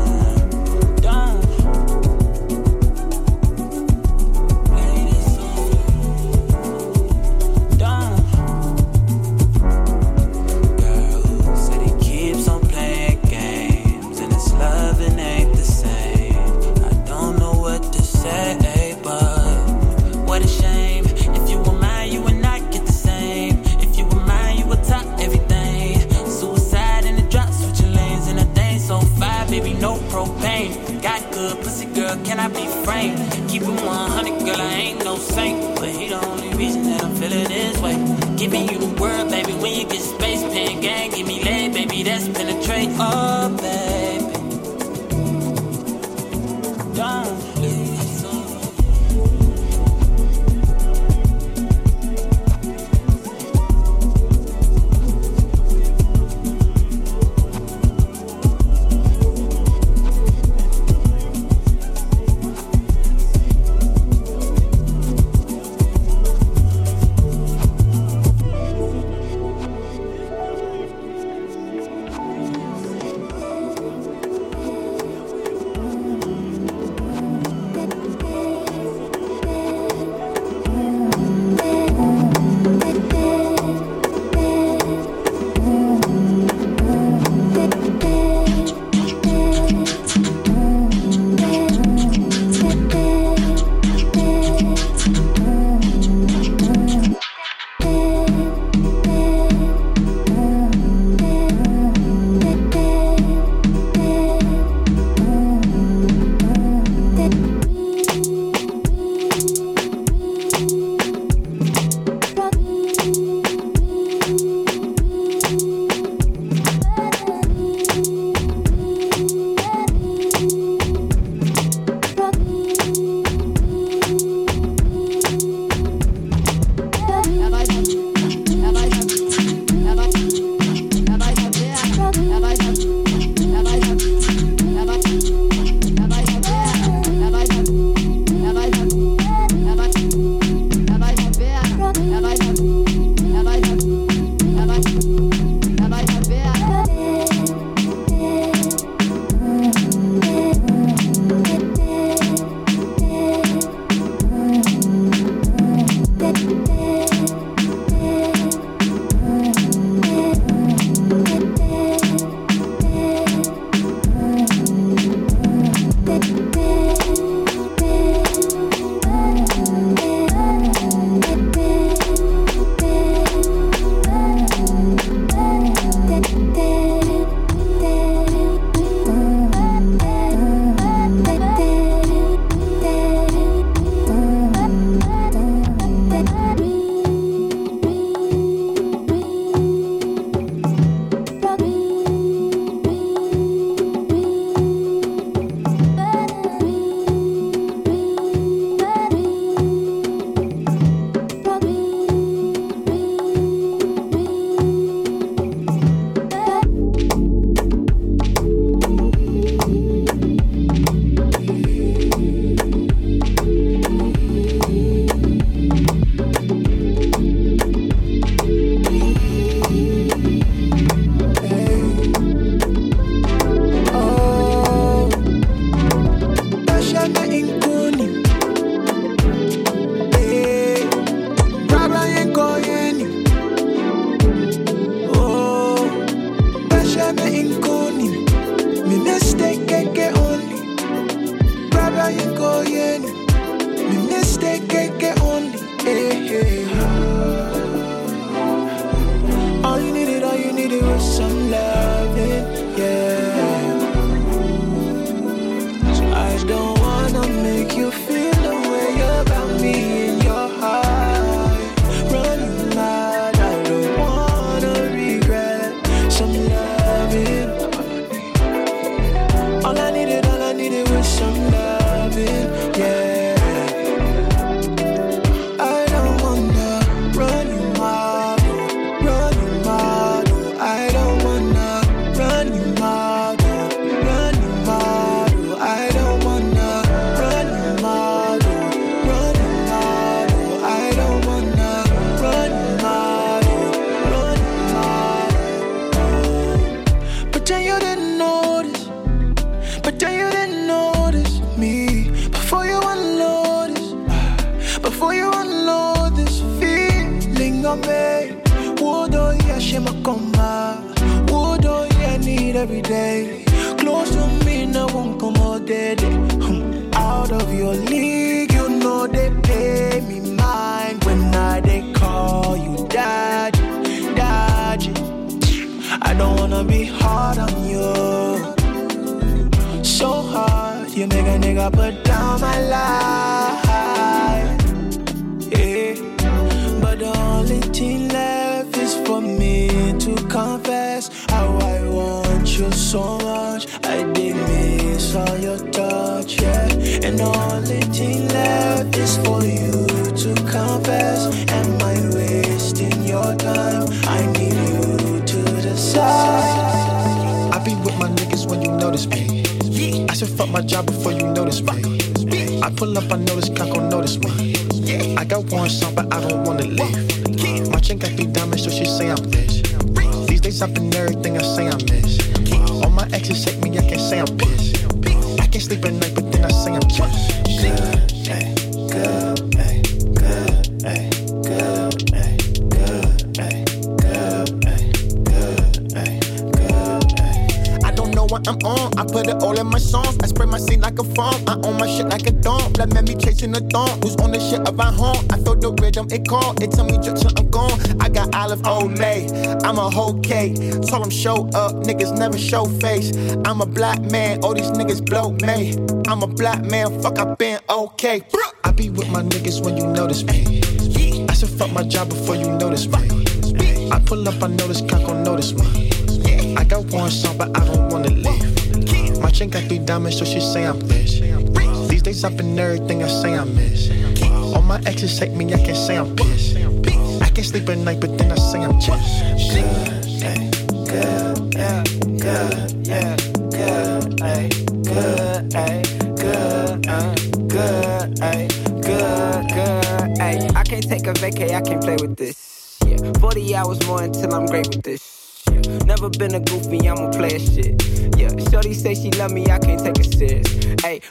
The rhythm it call. It tell me just I'm gone. I got olive Olay. I'm a whole cake. Told them show up. Niggas never show face. I'm a black man. All these niggas blow me. I'm a black man. Fuck, I been okay. I be with my niggas when you notice me. I should fuck my job before you notice me. I pull up, I know this cock gon' notice me. I got one song, but I don't wanna leave. My chick got three diamonds, so she say I'm rich. These days I've been everything I say I miss. My exes hate me, I can't say I'm pissed. I can't sleep at night, but then I say I'm just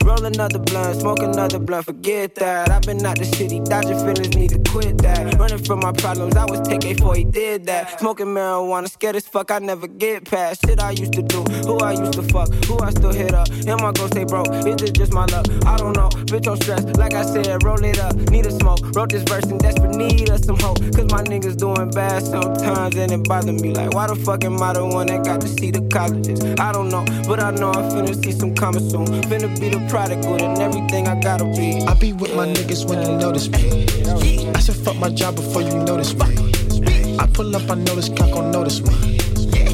roll another blunt, smoke another blunt, forget that. I've been out the city, dodging feelings, need to quit that. Running from my problems, I was take before he did that. Smoking marijuana, scared as fuck, I never get past. Shit I used to do, who I used to fuck, who I still hit up. Am I gonna stay broke? Is it just my luck? I don't know, bitch, I'm stressed. Like I said, roll it up, need a smoke. Wrote this verse in desperate need of some hope. Cause my niggas doing bad sometimes, and it bother me. Like, why the fuck am I the one that got to see the colleges? I don't know, but I know I'm finna see some coming soon. Finna be the prodigal and everything I gotta be. I be with my niggas when you notice me. I should fuck my job before you notice me. I pull up, I this cock gon' notice me.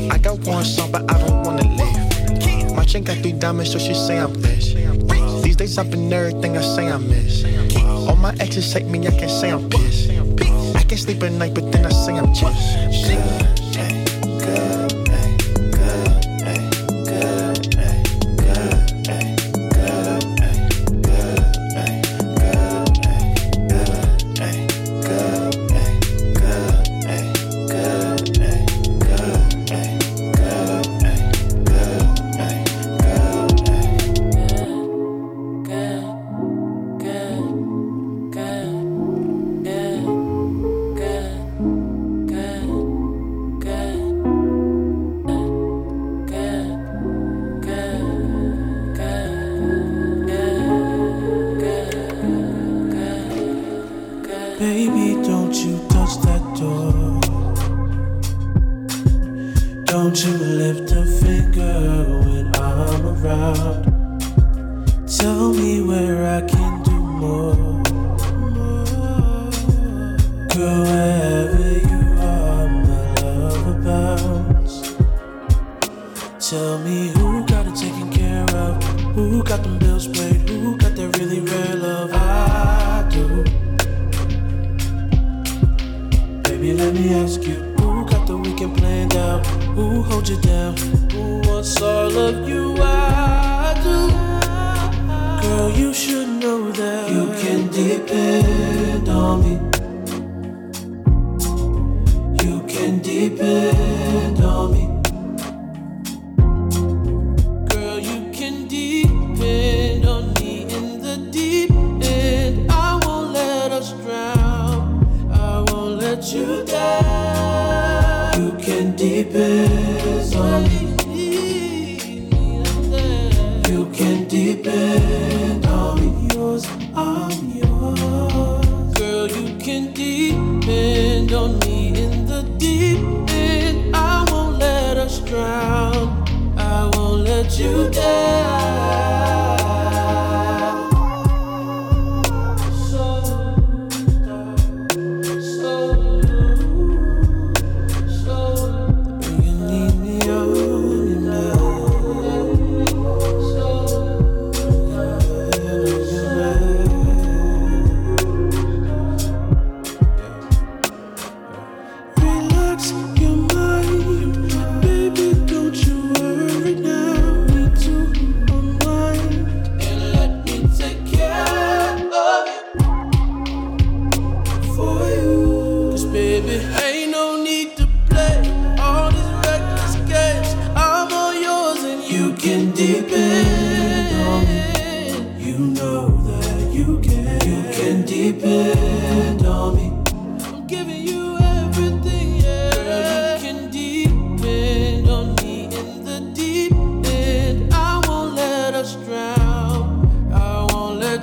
I got one song, but I don't wanna leave. My chick got three diamonds, so she say I'm rich. These days I've been everything I say I miss. All my exes hate me, I can't say I'm pissed. I can't sleep at night, but then I say I'm just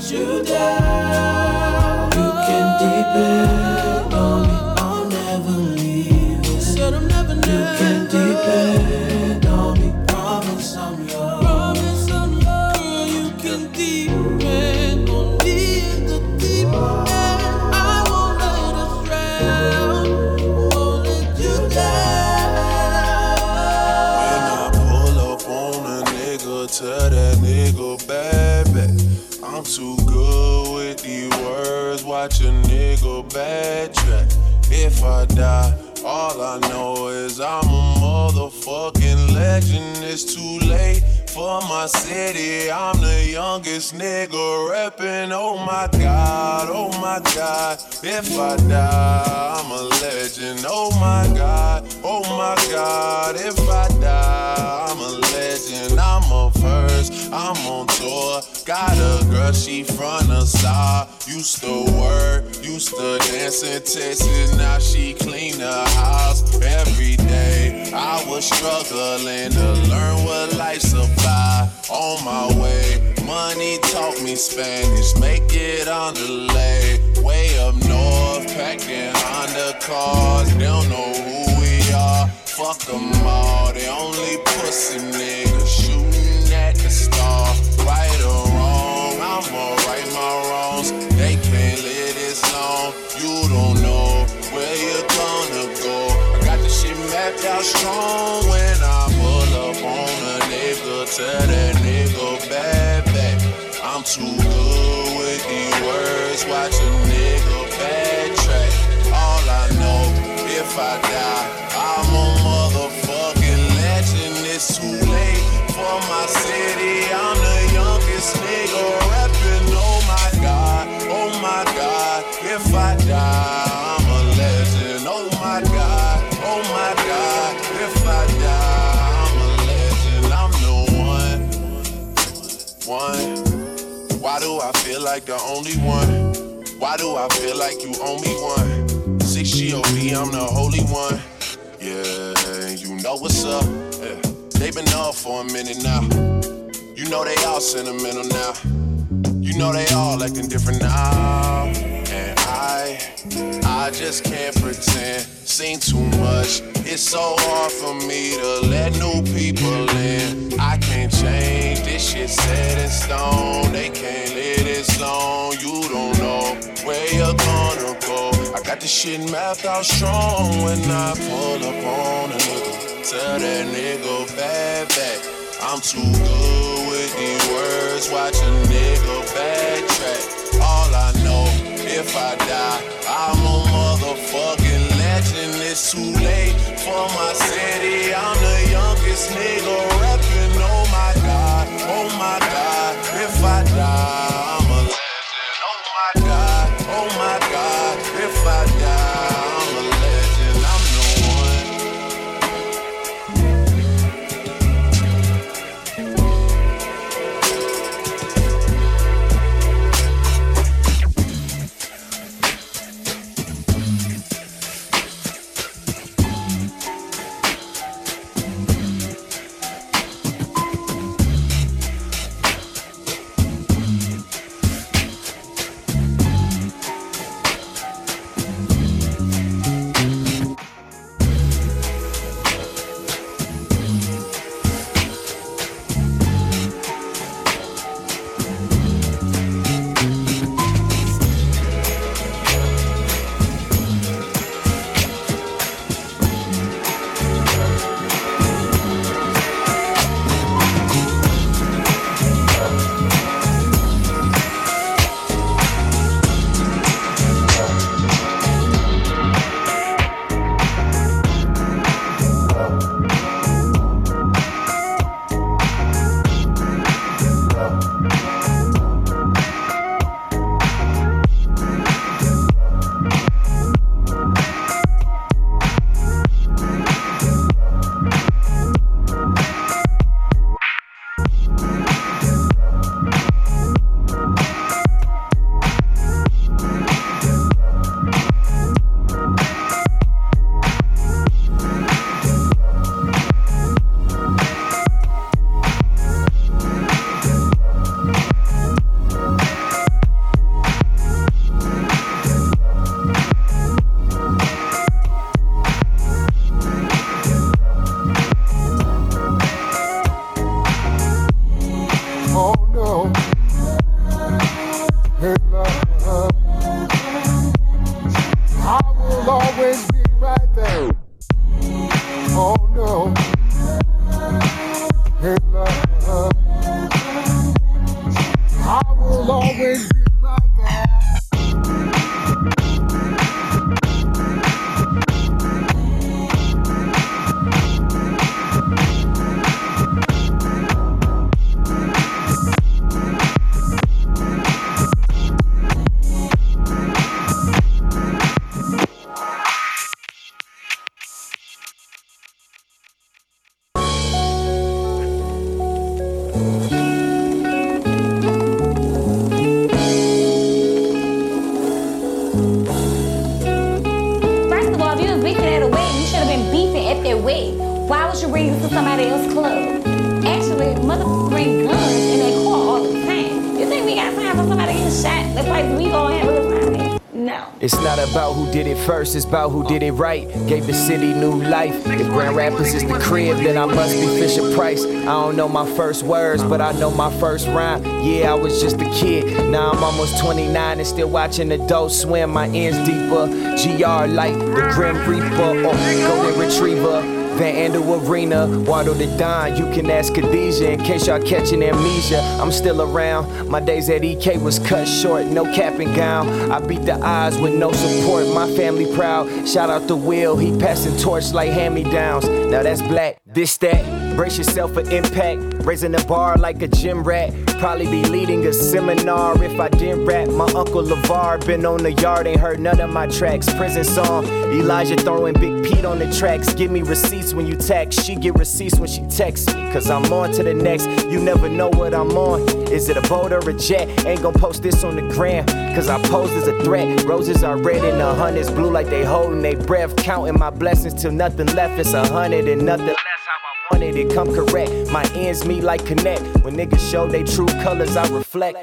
let you down. You can depend on me. I'll never leave. You said I'm never, never. You can depend Watch a nigga. If I die, all I know is I'm a motherfucking legend. It's too late for my city. I'm the youngest nigga reppin'. Oh my god, oh my god. If I die, I'm a legend. Oh my god, oh my god. If I die, I'm a legend. I'm a first, I'm on tour. Got a girl, she from the south. Used to work, used to dance in Texas. Now she clean the house every day. I was struggling to learn what life's about. On my way, money taught me Spanish. Make it on delay. Way up north, packing in Honda cars. They don't know who we are. Fuck them all. They only pussy niggas out strong when I pull up on a nigga. Tell that nigga bad back. I'm too good with these words. Watch a nigga backtrack. All I know, if I die, I'm a motherfucking legend. It's too like the only one? Why do I feel like you owe me one? Six God, I'm the holy one. Yeah, you know what's up. Yeah. They been up for a minute now. You know they all sentimental now. You know they all acting different now. And I, I just can't pretend. Seen too much. It's so hard for me to let new people in. I can't change. This shit set in stone. They can't live this long. You don't know where you're gonna go. I got this shit mapped out strong when I pull up on a nigga. Tell that nigga bad back. I'm too good with these words. Watch a nigga backtrack. All I know, if I die, I'm a motherfucking legend. It's too late for my city. I'm the youngest nigga rapping. Oh my god, oh my god. First, it's about who did it right. Gave the city new life. If Grand Rapids is the crib, then I must be Fisher Price. I don't know my first words, but I know my first rhyme. Yeah, I was just a kid. Now I'm almost 29 and still watching adults swim. My ends deeper. GR like the Grim Reaper or Golden Retriever. Van Andel Arena, Waddle the Don. You can ask Khadijah in case y'all catching amnesia. I'm still around. My days at EK was cut short, no cap and gown. I beat the odds with no support. My family proud. Shout out the wheel, he passing torch like hand me downs. Now that's black, this that. Brace yourself for impact. Raising the bar like a gym rat. Probably be leading a seminar if I didn't rap. My uncle LeVar been on the yard, ain't heard none of my tracks. Prison song, Elijah throwing Big Pete on the tracks. Give me receipts when you text. She get receipts when she texts me. Cause I'm on to the next. You never know what I'm on. Is it a boat or a jet? Ain't gon' post this on the gram. Cause I posed as a threat. Roses are red and the hundreds blue like they holding their breath. Counting my blessings till nothing left. It's a hundred and nothing come correct. My ends meet like connect. When niggas show they true colors, I reflect.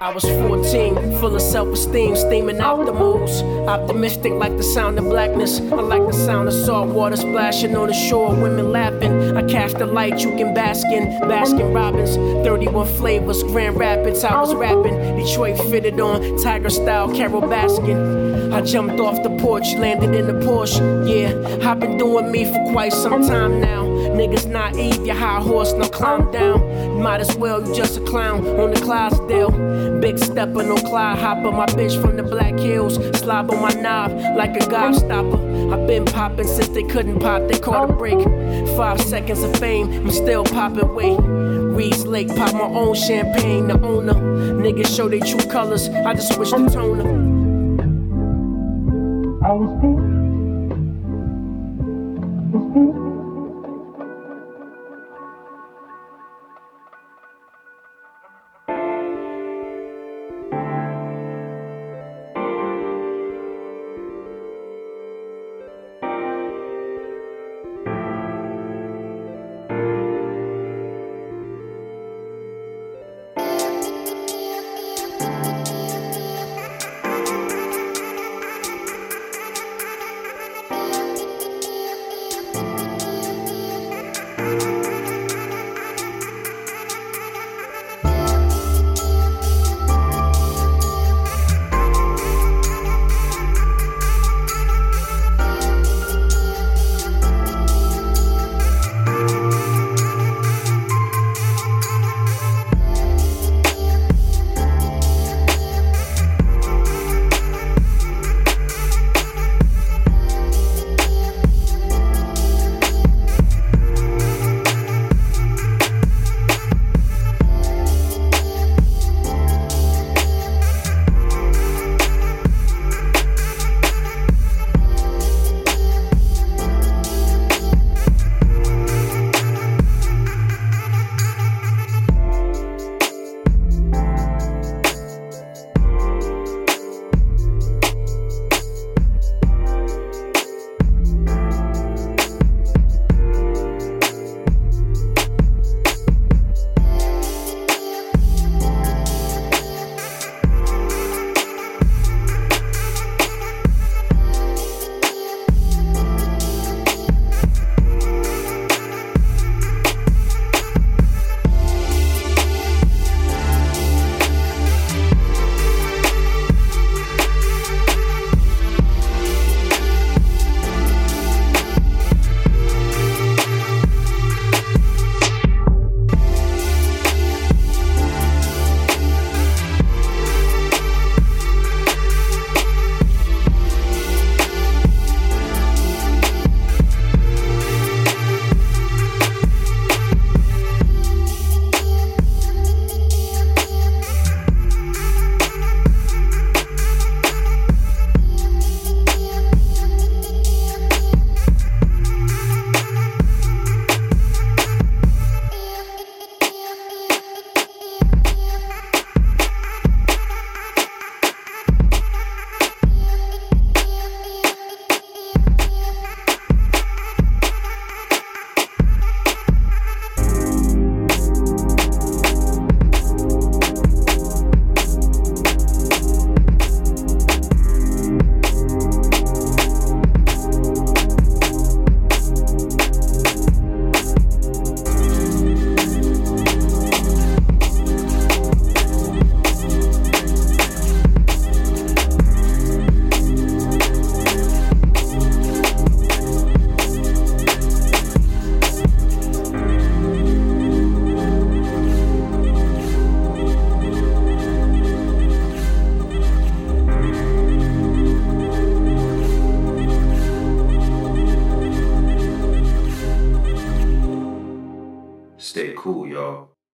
I was 14, full of self-esteem, steaming out the moves. Optimistic like the sound of blackness. I like the sound of salt water splashing on the shore, women laughing. I cast the light you can bask in. Baskin Robbins, 31 flavors, Grand Rapids. I was rapping. Detroit fitted on, Tiger style, Carole Baskin. I jumped off the porch, landed in the Porsche. Yeah, I've been doing me for quite some time now. Niggas naive, you high horse, now climb down. Might as well, you just a clown on the Clydesdale. Big stepper, no Clyde hopper. My bitch from the Black Hills, slob on my knob like a gobstopper. I've been popping since they couldn't pop, they caught a break. Five seconds of fame, I'm still popping weight. Reed's Lake, pop my own champagne, the owner. Niggas show their true colors, I just switched the toner. I was poor.